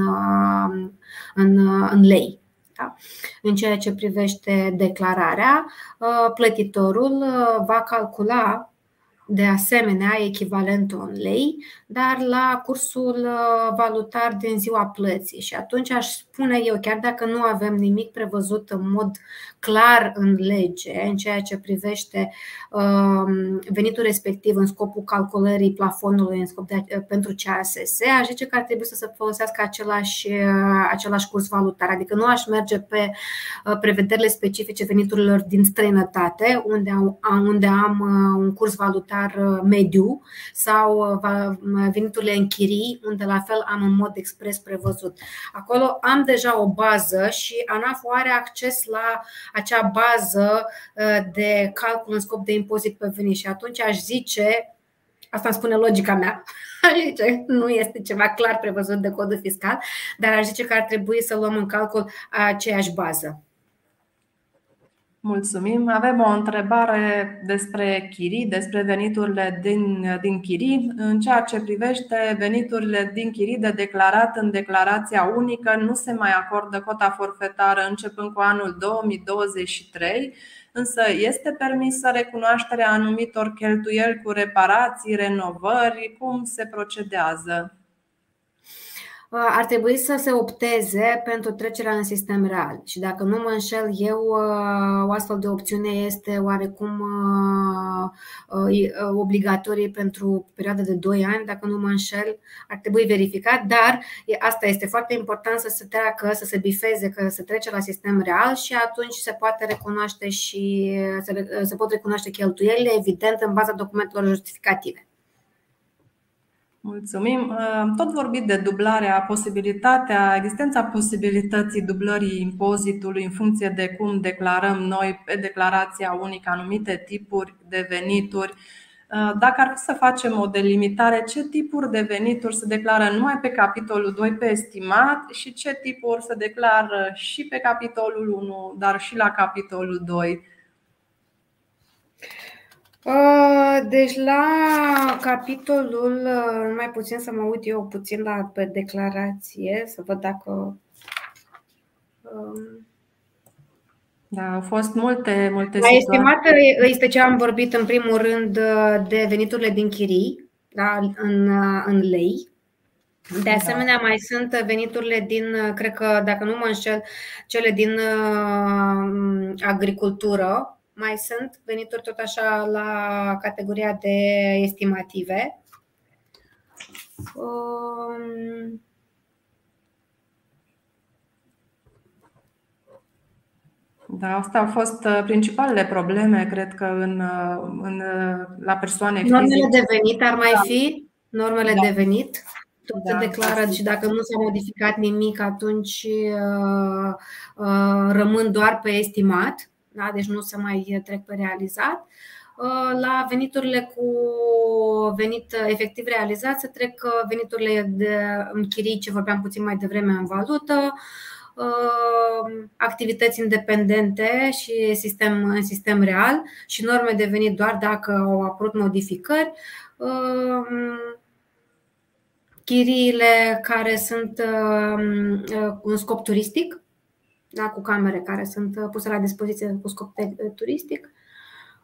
în, în lei. Da? În ceea ce privește declararea, plătitorul va calcula de asemenea echivalentul în lei, dar la cursul uh, valutar din ziua plății. Și atunci aș spune eu, chiar dacă nu avem nimic prevăzut în mod clar în lege, în ceea ce privește um, venitul respectiv în scopul calculării plafonului în scop de, uh, pentru CASS, aș zice că ar trebui să se folosească același, uh, același curs valutar. Adică nu aș merge pe prevederile specifice veniturilor din străinătate, unde, unde am un curs valutar mediu sau veniturile în chirii, unde la fel am în mod expres prevăzut. Acolo am deja o bază și ANAF are acces la acea bază uh, de calcul în scop de impozit pe venit și atunci aș zice Asta îmi spune logica mea. Aș zice, nu este ceva clar prevăzut de codul fiscal, dar aș zice că ar trebui să luăm în calcul aceeași bază. Mulțumim. Avem o întrebare despre chirii, despre veniturile din, din chirii. În ceea ce privește veniturile din chirii de declarat în declarația unică, nu se mai acordă cota forfetară începând cu anul 2023, însă este permisă recunoașterea anumitor cheltuieli cu reparații, renovări, cum se procedează? Uh, ar trebui să se opteze pentru trecerea în sistem real. Și dacă nu mă înșel eu, uh, o astfel de opțiune este oarecum uh, obligatorie pentru perioada de 2 ani, dacă nu mă înșel, ar trebui verificat, dar asta este foarte important să se treacă, să se bifeze, că se trece la sistem real și atunci se poate recunoaște și se pot recunoaște cheltuielile, evident, în baza documentelor justificative. Mulțumim. Tot vorbit de dublarea, posibilitatea, existența posibilității dublării impozitului în funcție de cum declarăm noi pe declarația unică anumite tipuri de venituri. Dacă ar fi să facem o delimitare, ce tipuri de venituri se declară numai pe capitolul 2 pe estimat și ce tipuri se declară și pe capitolul 1, dar și la capitolul 2? Uh, deci la capitolul, uh, mai puțin să mă uit eu puțin la pe declarație, să văd dacă. Um, da, au fost multe, multe La estimată este ce am vorbit în primul rând uh, de veniturile din chirii, da, în, în lei. De da. asemenea, da. mai sunt veniturile din, cred că, dacă nu mă înșel, cele din uh, agricultură, mai sunt venituri tot așa la categoria de estimative. Um... Da, astea au fost uh, principalele probleme, cred că, în, uh, în, uh, la persoane fizice. Normele de venit ar mai da. fi? Normele da. de venit? Tot da, se declară da. și dacă nu s-a modificat nimic, atunci uh, uh, rămân doar pe estimat da? deci nu se mai trec pe realizat. Uh, la veniturile cu venit efectiv realizat se trec uh, veniturile de închirii, ce vorbeam puțin mai devreme în valută, uh, activități independente și sistem, în sistem real și norme de venit doar dacă au apărut modificări. Chiriile care sunt în scop turistic, da, cu camere care sunt uh, puse la dispoziție cu scop turistic.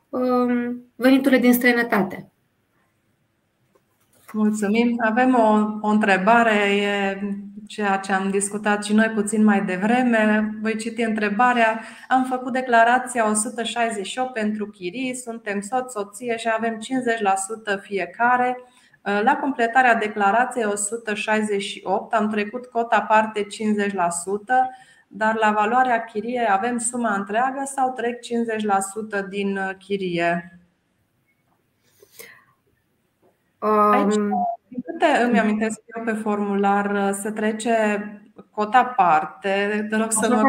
um, veniturile din străinătate. Mulțumim. Avem o, o întrebare, e ceea ce am discutat și noi puțin mai devreme. Voi citi întrebarea. Am făcut declarația 168 pentru chirii, suntem soț, soție și avem 50% fiecare. La completarea declarației 168 am trecut cota parte 50%, dar la valoarea chiriei avem suma întreagă sau trec 50% din chirie? Aici, din câte îmi amintesc eu pe formular, se trece cota parte. Te rog să mă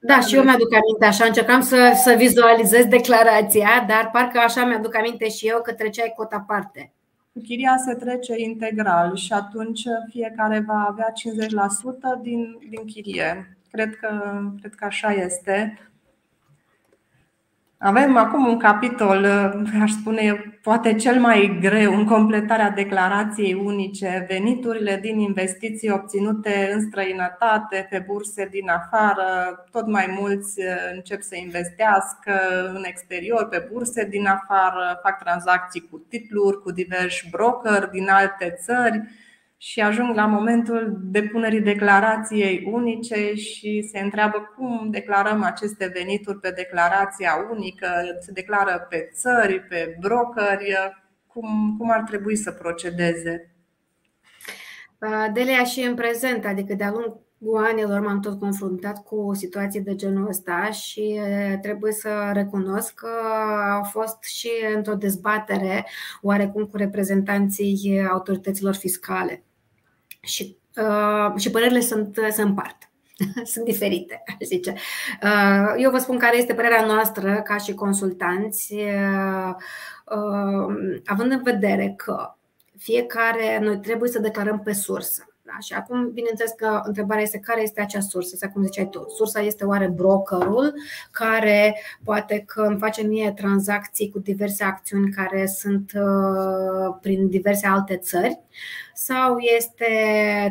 Da, și eu mi-aduc aminte așa. Încercam să, să vizualizez declarația, dar parcă așa mi-aduc aminte și eu că treceai cota parte. Chiria se trece integral și atunci fiecare va avea 50% din, din chirie. Cred că, cred că așa este. Avem acum un capitol, aș spune, poate cel mai greu în completarea declarației unice, veniturile din investiții obținute în străinătate, pe burse din afară. Tot mai mulți încep să investească în exterior, pe burse din afară, fac tranzacții cu titluri, cu diversi broker din alte țări și ajung la momentul depunerii declarației unice și se întreabă cum declarăm aceste venituri pe declarația unică, se declară pe țări, pe brokeri, cum, cum ar trebui să procedeze? Delia și în prezent, adică de-a lungul anilor m-am tot confruntat cu situații de genul ăsta și trebuie să recunosc că a fost și într-o dezbatere oarecum cu reprezentanții autorităților fiscale și, uh, și părerile sunt, se împart. sunt diferite, aș zice. Uh, eu vă spun care este părerea noastră ca și consultanți, uh, uh, având în vedere că fiecare noi trebuie să declarăm pe sursă. Da? Și acum, bineînțeles că întrebarea este care este acea sursă, exact cum ziceai tu. Sursa este oare brokerul care poate că îmi face mie tranzacții cu diverse acțiuni care sunt uh, prin diverse alte țări sau este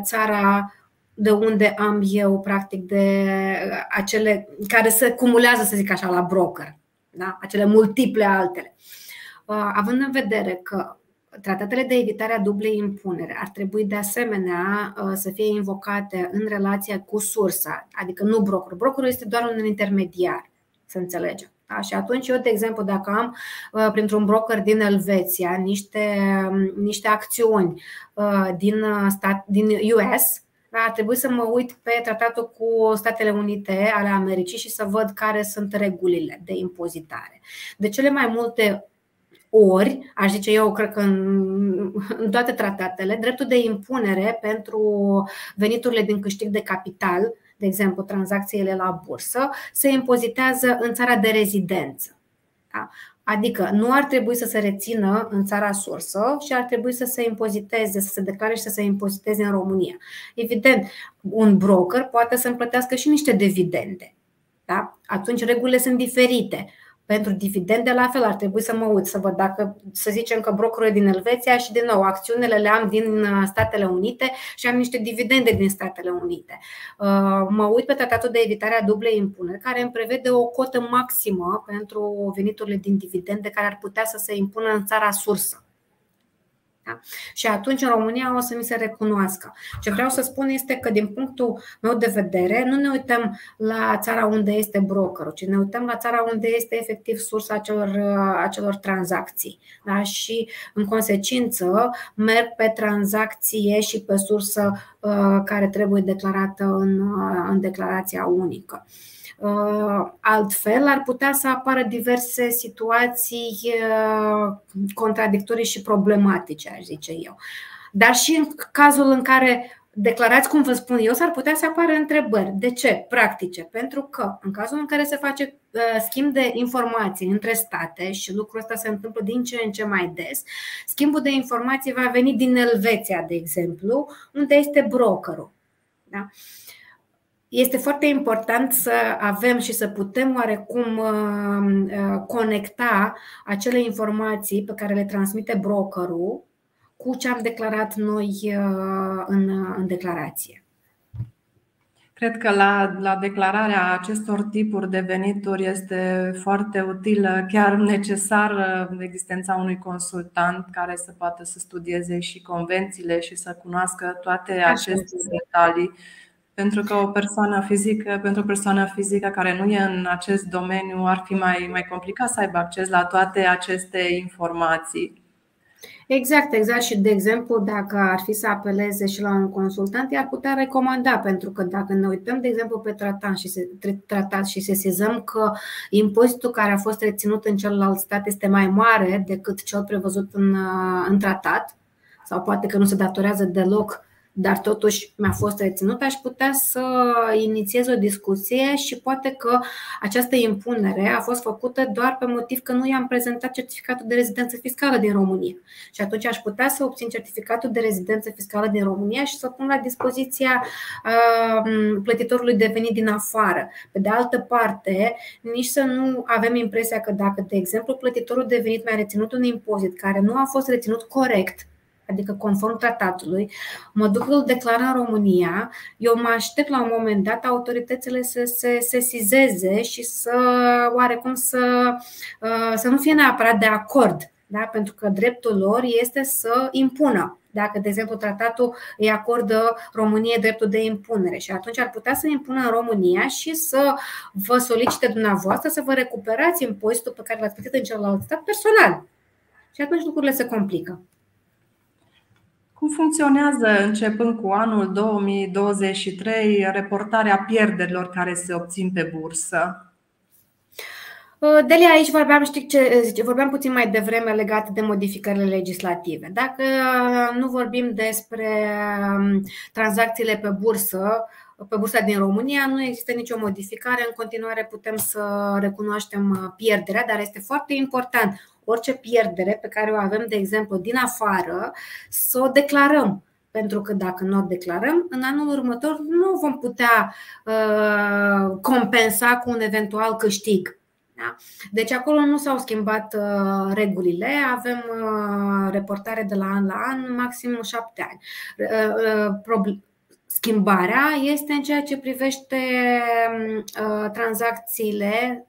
țara de unde am eu, practic, de acele care se cumulează, să zic așa, la broker, da? acele multiple altele. Uh, având în vedere că Tratatele de evitare a dublei impunere ar trebui de asemenea uh, să fie invocate în relația cu sursa, adică nu broker. Brokerul este doar un intermediar, să înțelegem. Da? Și atunci eu, de exemplu, dacă am uh, printr-un broker din Elveția niște, um, niște acțiuni uh, din, stat, din US, da, ar trebui să mă uit pe tratatul cu Statele Unite ale Americii și să văd care sunt regulile de impozitare. De cele mai multe ori, aș zice eu, cred că în, în toate tratatele, dreptul de impunere pentru veniturile din câștig de capital, de exemplu tranzacțiile la bursă, se impozitează în țara de rezidență. Da? Adică nu ar trebui să se rețină în țara sursă și ar trebui să se impoziteze, să se declare și să se impoziteze în România. Evident, un broker poate să îmi și niște dividende. Da? Atunci regulile sunt diferite. Pentru dividende, la fel, ar trebui să mă uit să văd dacă, să zicem că brokerul din Elveția și din nou acțiunile le am din uh, Statele Unite și am niște dividende din Statele Unite. Uh, mă uit pe tratatul de evitare a dublei impuneri, care îmi prevede o cotă maximă pentru veniturile din dividende care ar putea să se impună în țara sursă. Da? Și atunci în România o să mi se recunoască. Ce vreau să spun este că din punctul meu de vedere nu ne uităm la țara unde este brokerul, ci ne uităm la țara unde este efectiv sursa acelor, acelor tranzacții. Da? Și în consecință merg pe tranzacție și pe sursă uh, care trebuie declarată în, uh, în declarația unică. Uh, altfel, ar putea să apară diverse situații uh, contradictorii și problematice, aș zice eu. Dar și în cazul în care declarați, cum vă spun eu, s-ar putea să apară întrebări. De ce? Practice. Pentru că în cazul în care se face uh, schimb de informații între state și lucrul ăsta se întâmplă din ce în ce mai des, schimbul de informații va veni din Elveția, de exemplu, unde este brokerul. Da? Este foarte important să avem și să putem oarecum uh, uh, conecta acele informații pe care le transmite brokerul cu ce am declarat noi uh, în, în declarație. Cred că la, la declararea acestor tipuri de venituri este foarte utilă, chiar necesară existența unui consultant care să poată să studieze și convențiile și să cunoască toate aceste detalii. Pentru că o persoană fizică, pentru o persoană fizică care nu e în acest domeniu, ar fi mai, mai complicat să aibă acces la toate aceste informații. Exact, exact. Și, de exemplu, dacă ar fi să apeleze și la un consultant, i-ar putea recomanda, pentru că dacă ne uităm, de exemplu, pe tratat și, se, tratat și sesizăm că impozitul care a fost reținut în celălalt stat este mai mare decât cel prevăzut în, în tratat, sau poate că nu se datorează deloc dar totuși mi-a fost reținut, aș putea să inițiez o discuție și poate că această impunere a fost făcută doar pe motiv că nu i-am prezentat certificatul de rezidență fiscală din România. Și atunci aș putea să obțin certificatul de rezidență fiscală din România și să pun la dispoziția plătitorului de venit din afară. Pe de altă parte, nici să nu avem impresia că dacă, de exemplu, plătitorul de venit mi-a reținut un impozit care nu a fost reținut corect, adică conform tratatului, mă duc îl declar în România, eu mă aștept la un moment dat autoritățile să se sesizeze și să oarecum să, uh, să nu fie neapărat de acord, da? pentru că dreptul lor este să impună. Dacă, de exemplu, tratatul îi acordă României dreptul de impunere și atunci ar putea să impună în România și să vă solicite dumneavoastră să vă recuperați impozitul pe care l-ați plătit în celălalt stat personal. Și atunci lucrurile se complică. Cum funcționează, începând cu anul 2023, reportarea pierderilor care se obțin pe bursă? Uh, Delia, aici vorbeam, știi ce, vorbeam puțin mai devreme legat de modificările legislative. Dacă nu vorbim despre um, tranzacțiile pe bursă, pe bursa din România nu există nicio modificare, în continuare putem să recunoaștem pierderea, dar este foarte important orice pierdere pe care o avem, de exemplu, din afară, să o declarăm. Pentru că dacă nu o declarăm, în anul următor nu vom putea uh, compensa cu un eventual câștig. Da? Deci acolo nu s-au schimbat uh, regulile, avem uh, reportare de la an la an, maxim șapte ani. Uh, uh, schimbarea este în ceea ce privește uh, tranzacțiile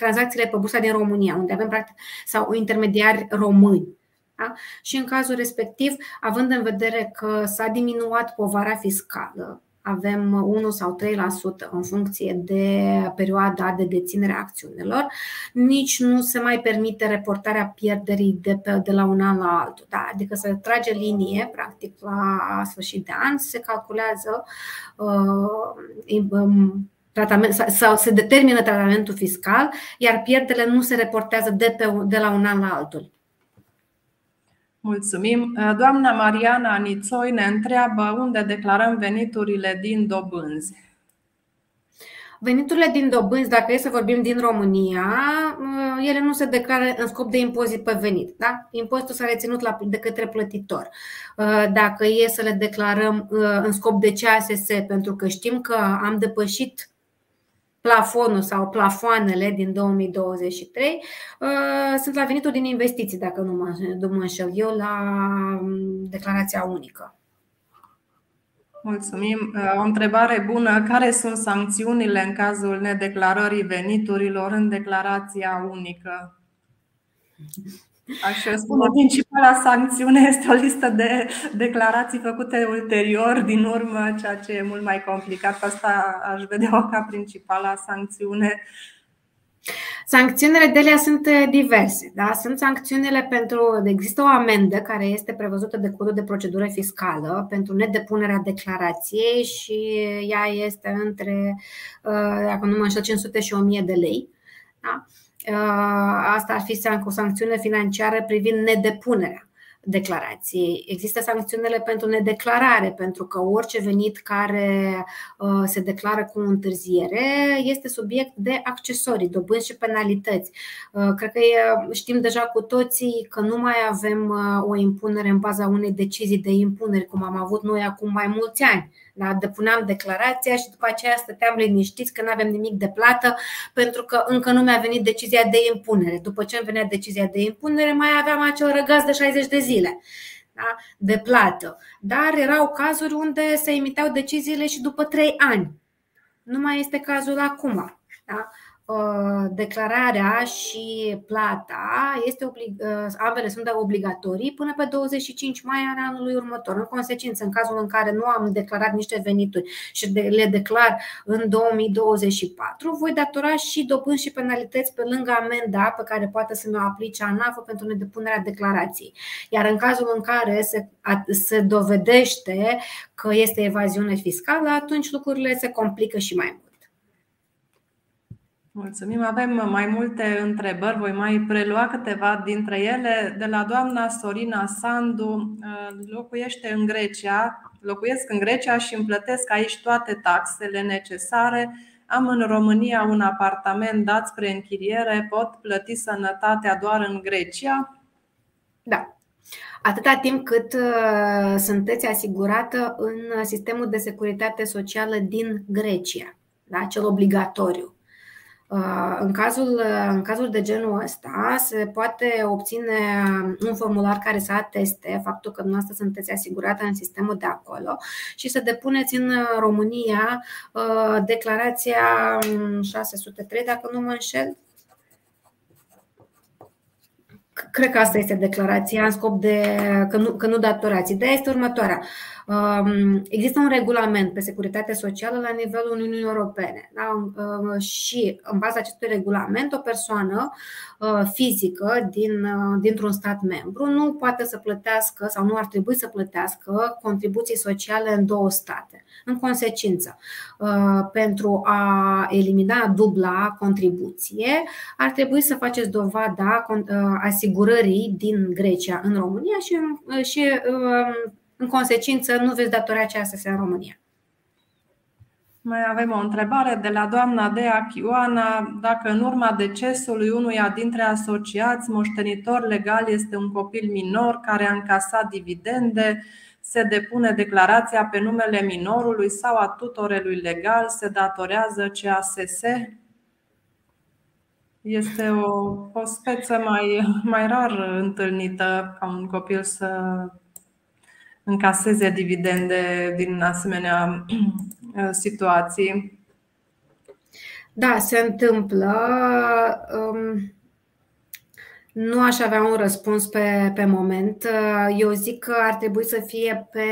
tranzacțiile pe bursa din România, unde avem practic sau intermediari români. Da? Și în cazul respectiv, având în vedere că s-a diminuat povara fiscală, avem 1 sau 3% în funcție de perioada de deținere a acțiunilor, nici nu se mai permite reportarea pierderii de, pe, de la un an la altul. Da? Adică se trage linie, practic, la sfârșit de an, se calculează uh, tratament, sau se determină tratamentul fiscal, iar pierderile nu se reportează de, pe, de la un an la altul. Mulțumim. Doamna Mariana Nițoi ne întreabă unde declarăm veniturile din dobânzi. Veniturile din dobânzi, dacă e să vorbim din România, ele nu se declară în scop de impozit pe venit. Da? Impozitul s-a reținut la, de către plătitor. Dacă e să le declarăm în scop de CASS, pentru că știm că am depășit plafonul sau plafoanele din 2023 uh, sunt la venitul din investiții, dacă nu mă, mă înșel eu, la um, declarația unică. Mulțumim. Uh, o întrebare bună. Care sunt sancțiunile în cazul nedeclarării veniturilor în declarația unică? Aș spune, principala sancțiune este o listă de declarații făcute ulterior, din urmă, ceea ce e mult mai complicat. Asta aș vedea ca principala sancțiune. Sancțiunile de ele sunt diverse. Da? Sunt sancțiunile pentru. Există o amendă care este prevăzută de codul de procedură fiscală pentru nedepunerea declarației și ea este între, dacă nu mă înșel, 500 și 1000 de lei. Da? Uh, asta ar fi o sancțiune financiară privind nedepunerea declarației. Există sancțiunile pentru nedeclarare, pentru că orice venit care uh, se declară cu întârziere este subiect de accesorii, dobânzi și penalități. Uh, cred că știm deja cu toții că nu mai avem o impunere în baza unei decizii de impunere, cum am avut noi acum mai mulți ani da? Depuneam declarația și după aceea stăteam liniștiți că nu avem nimic de plată pentru că încă nu mi-a venit decizia de impunere. După ce îmi venea decizia de impunere, mai aveam acel răgaz de 60 de zile. Da? de plată. Dar erau cazuri unde se emiteau deciziile și după trei ani. Nu mai este cazul acum. Da? Uh, declararea și plata este oblig- uh, ambele sunt obligatorii până pe 25 mai al anului următor. În consecință, în cazul în care nu am declarat niște venituri și le declar în 2024, voi datora și dobânzi și penalități pe lângă amenda pe care poate să mi-o aplice ANAF pentru nedepunerea declarației. Iar în cazul în care se, se dovedește că este evaziune fiscală, atunci lucrurile se complică și mai mult. Mulțumim. Avem mai multe întrebări. Voi mai prelua câteva dintre ele. De la doamna Sorina Sandu, locuiește în Grecia, locuiesc în Grecia și îmi plătesc aici toate taxele necesare. Am în România un apartament dat spre închiriere, pot plăti sănătatea doar în Grecia? Da. Atâta timp cât uh, sunteți asigurată în sistemul de securitate socială din Grecia, da? cel obligatoriu. Uh, în cazul, uh, în cazul de genul ăsta se poate obține un formular care să ateste faptul că dumneavoastră sunteți asigurată în sistemul de acolo și să depuneți în România uh, declarația 603, dacă nu mă înșel, Cred că asta este declarația în scop de că nu, că nu datorați. Ideea este următoarea. Um, există un regulament pe securitate socială la nivelul Uniunii Europene da? Um, și în baza acestui regulament o persoană uh, fizică din, uh, dintr-un stat membru nu poate să plătească sau nu ar trebui să plătească contribuții sociale în două state. În consecință, uh, pentru a elimina dubla contribuție, ar trebui să faceți dovada asigurării din Grecia în România și, și um, în consecință, nu veți datora aceasta în România. Mai avem o întrebare de la doamna Dea Chioana. Dacă în urma decesului unuia dintre asociați, moștenitor legal este un copil minor care a încasat dividende, se depune declarația pe numele minorului sau a tutorelui legal, se datorează CASS? Este o, o speță mai, mai rar întâlnită ca un copil să încaseze dividende din asemenea situații? Da, se întâmplă. Um, nu aș avea un răspuns pe, pe moment. Eu zic că ar trebui să fie pe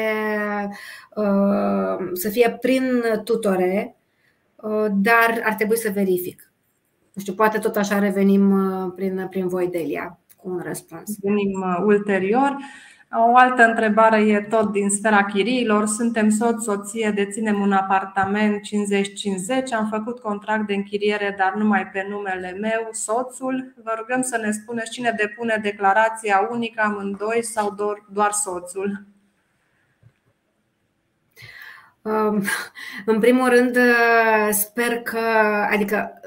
uh, să fie prin tutore, uh, dar ar trebui să verific. Nu știu, poate tot așa revenim uh, prin, prin voi, Delia, cu un răspuns. Venim ulterior. O altă întrebare e tot din sfera chiriilor. Suntem soț, soție, deținem un apartament 50-50, am făcut contract de închiriere, dar numai pe numele meu, soțul. Vă rugăm să ne spuneți cine depune declarația unică amândoi sau doar, doar soțul. Um, în primul rând, sper că, adică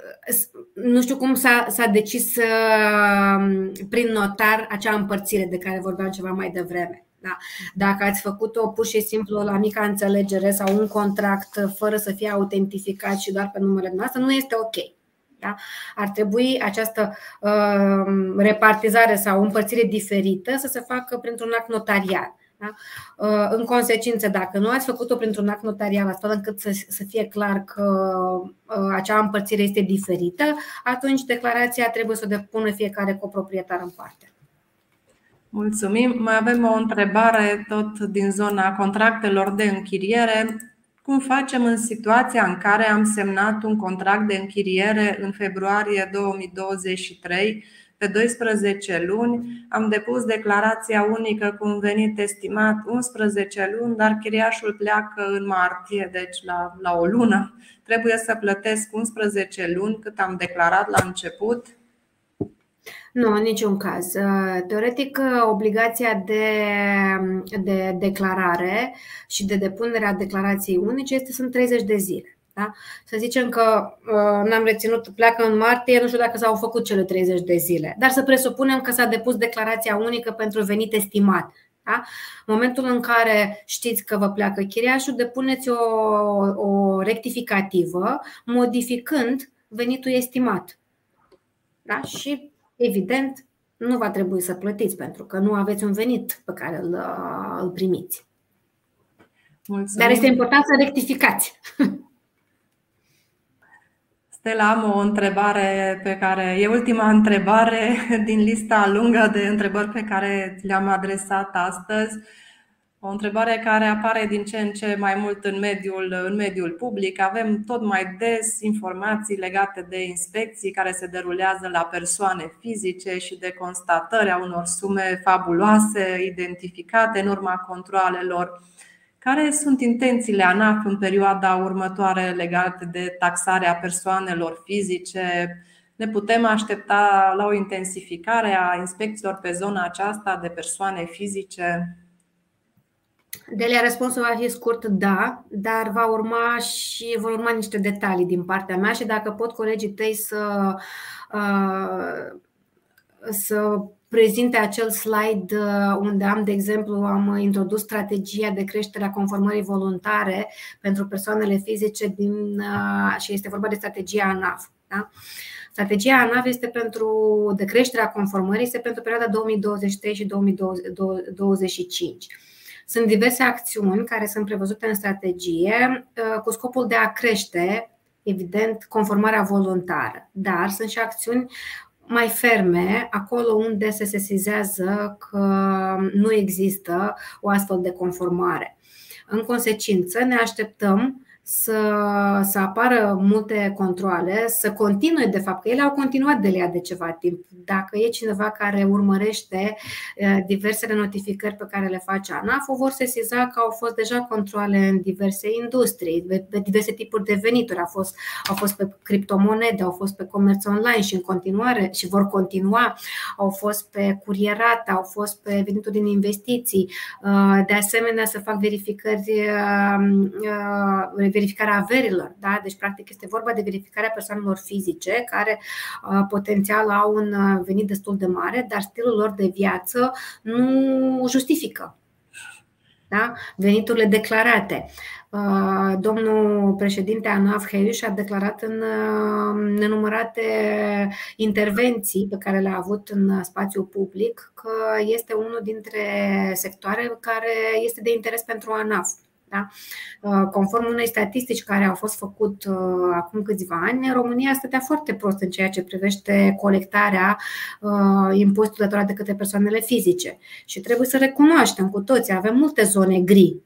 nu știu cum s-a, s-a decis uh, prin notar acea împărțire de care vorbeam ceva mai devreme. Da. Dacă ați făcut-o pur și simplu la mica înțelegere sau un contract fără să fie autentificat și doar pe numele noastră, nu este ok. Da? Ar trebui această uh, repartizare sau împărțire diferită să se facă printr-un act notarial. Da? Uh, în consecință, dacă nu ați făcut-o printr-un act notarial, astfel încât să, să fie clar că uh, acea împărțire este diferită, atunci declarația trebuie să o depună fiecare coproprietar în parte. Mulțumim. Mai avem o întrebare tot din zona contractelor de închiriere. Cum facem în situația în care am semnat un contract de închiriere în februarie 2023 pe 12 luni am depus declarația unică cu un venit estimat 11 luni, dar chiriașul pleacă în martie, deci la, la o lună. Trebuie să plătesc 11 luni cât am declarat la început. Nu, în niciun caz. Teoretic, obligația de, de declarare și de depunere a declarației unice este sunt 30 de zile. Da? Să zicem că uh, n-am reținut, pleacă în martie, nu știu dacă s-au făcut cele 30 de zile, dar să presupunem că s-a depus declarația unică pentru venit estimat. Da? În momentul în care știți că vă pleacă chiriașul, depuneți o, o rectificativă modificând venitul estimat. Da? Și, evident, nu va trebui să plătiți pentru că nu aveți un venit pe care îl, îl primiți. Mulțumim. Dar este important să rectificați. Stella, am o întrebare pe care e ultima întrebare din lista lungă de întrebări pe care le-am adresat astăzi. O întrebare care apare din ce în ce mai mult în mediul, în mediul public. Avem tot mai des informații legate de inspecții care se derulează la persoane fizice și de constatări a unor sume fabuloase identificate în urma controalelor. Care sunt intențiile ANAF în perioada următoare legate de taxarea persoanelor fizice? Ne putem aștepta la o intensificare a inspecțiilor pe zona aceasta de persoane fizice? Delia, răspunsul va fi scurt, da, dar va urma și vor urma niște detalii din partea mea și dacă pot colegii tăi să, uh, să prezinte acel slide uh, unde am, de exemplu, am introdus strategia de creștere a conformării voluntare pentru persoanele fizice din, uh, și este vorba de strategia ANAF. Da? Strategia ANAF este pentru de creșterea conformării este pentru perioada 2023 și 2025. Sunt diverse acțiuni care sunt prevăzute în strategie uh, cu scopul de a crește, evident, conformarea voluntară. Dar sunt și acțiuni mai ferme acolo unde se sesizează că nu există o astfel de conformare. În consecință, ne așteptăm să, să apară multe controle, să continue, de fapt, că ele au continuat de lea de ceva timp. Dacă e cineva care urmărește diversele notificări pe care le face ANAF, o vor sesiza că au fost deja controle în diverse industrii, pe diverse tipuri de venituri. Au fost, au fost pe criptomonede, au fost pe comerț online și în continuare și vor continua, au fost pe curierată, au fost pe venituri din investiții. De asemenea, să fac verificări verificarea averilor. Da? Deci, practic, este vorba de verificarea persoanelor fizice care uh, potențial au un uh, venit destul de mare, dar stilul lor de viață nu justifică da? veniturile declarate. Uh, domnul președinte Anaf Heiuș a declarat în nenumărate intervenții pe care le-a avut în spațiu public că este unul dintre sectoare care este de interes pentru ANAF. Da? Uh, conform unei statistici care au fost făcut uh, acum câțiva ani, România stătea foarte prost în ceea ce privește colectarea uh, impozitului datorat de către persoanele fizice. Și trebuie să recunoaștem cu toții, avem multe zone gri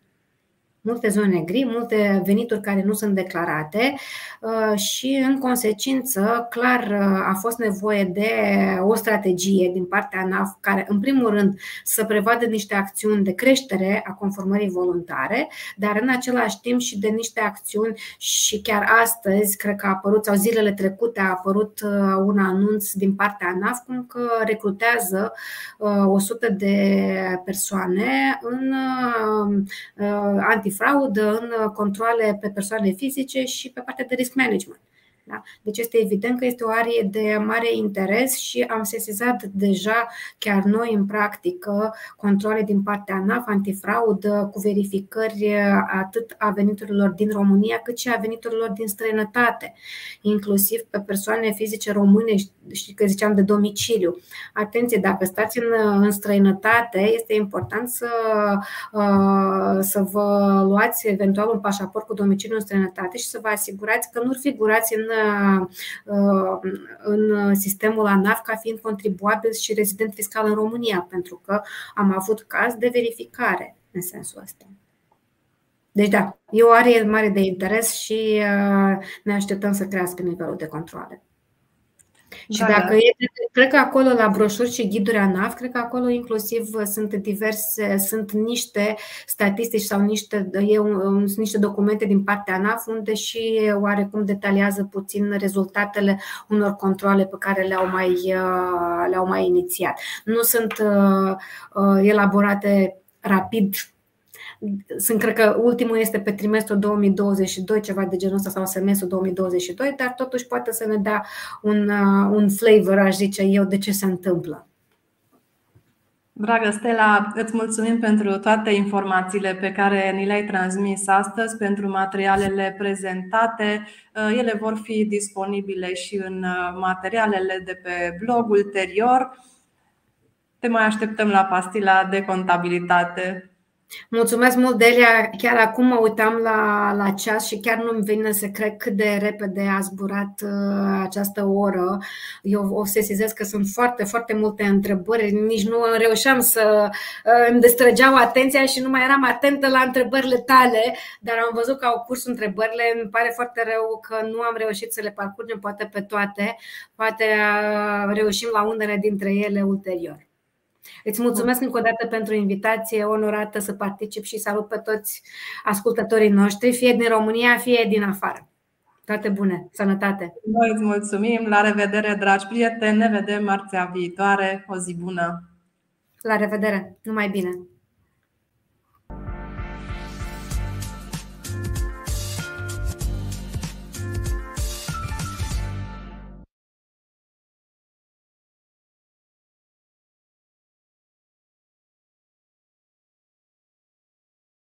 multe zone gri, multe venituri care nu sunt declarate uh, și, în consecință, clar uh, a fost nevoie de o strategie din partea ANAF care, în primul rând, să prevadă niște acțiuni de creștere a conformării voluntare, dar în același timp și de niște acțiuni și chiar astăzi, cred că a apărut, sau zilele trecute a apărut uh, un anunț din partea ANAF cum că recrutează 100 de persoane în anti fraudă în controle pe persoane fizice și pe partea de risk management. Da? Deci este evident că este o arie de mare interes și am sesizat deja chiar noi în practică controle din partea ANAF antifraudă cu verificări atât a veniturilor din România cât și a veniturilor din străinătate, inclusiv pe persoane fizice române și că ziceam de domiciliu. Atenție, dacă stați în, în străinătate, este important să, uh, să vă luați eventual un pașaport cu domiciliu în străinătate și să vă asigurați că nu figurați în Uh, în sistemul ANAF ca fiind contribuabil și rezident fiscal în România, pentru că am avut caz de verificare în sensul ăsta. Deci da, e o arie mare de interes și uh, ne așteptăm să crească nivelul de controle. Și da, dacă da. e, cred că acolo la broșuri și ghiduri ANAF, cred că acolo inclusiv sunt diverse, sunt niște statistici sau niște, e un, niște documente din partea ANAF unde și oarecum detaliază puțin rezultatele unor controle pe care le-au mai, le-au mai inițiat. Nu sunt uh, uh elaborate rapid sunt, cred că ultimul este pe trimestrul 2022, ceva de genul ăsta, sau semestrul 2022, dar totuși poate să ne dea un, uh, un flavor, aș zice eu, de ce se întâmplă. Dragă Stella, îți mulțumim pentru toate informațiile pe care ni le-ai transmis astăzi, pentru materialele prezentate. Uh, ele vor fi disponibile și în uh, materialele de pe blog ulterior. Te mai așteptăm la pastila de contabilitate. Mulțumesc mult, Delia. Chiar acum mă uitam la, la ceas și chiar nu-mi vine să cred cât de repede a zburat uh, această oră. Eu o sesizez că sunt foarte, foarte multe întrebări. Nici nu reușeam să uh, îmi destrăgeau atenția și nu mai eram atentă la întrebările tale, dar am văzut că au curs întrebările. Îmi pare foarte rău că nu am reușit să le parcurgem poate pe toate. Poate uh, reușim la unele dintre ele ulterior. Îți mulțumesc încă o dată pentru invitație, onorată să particip și salut pe toți ascultătorii noștri, fie din România, fie din afară. Toate bune, sănătate! Noi îți mulțumim, la revedere, dragi prieteni, ne vedem marțea viitoare, o zi bună! La revedere, numai bine!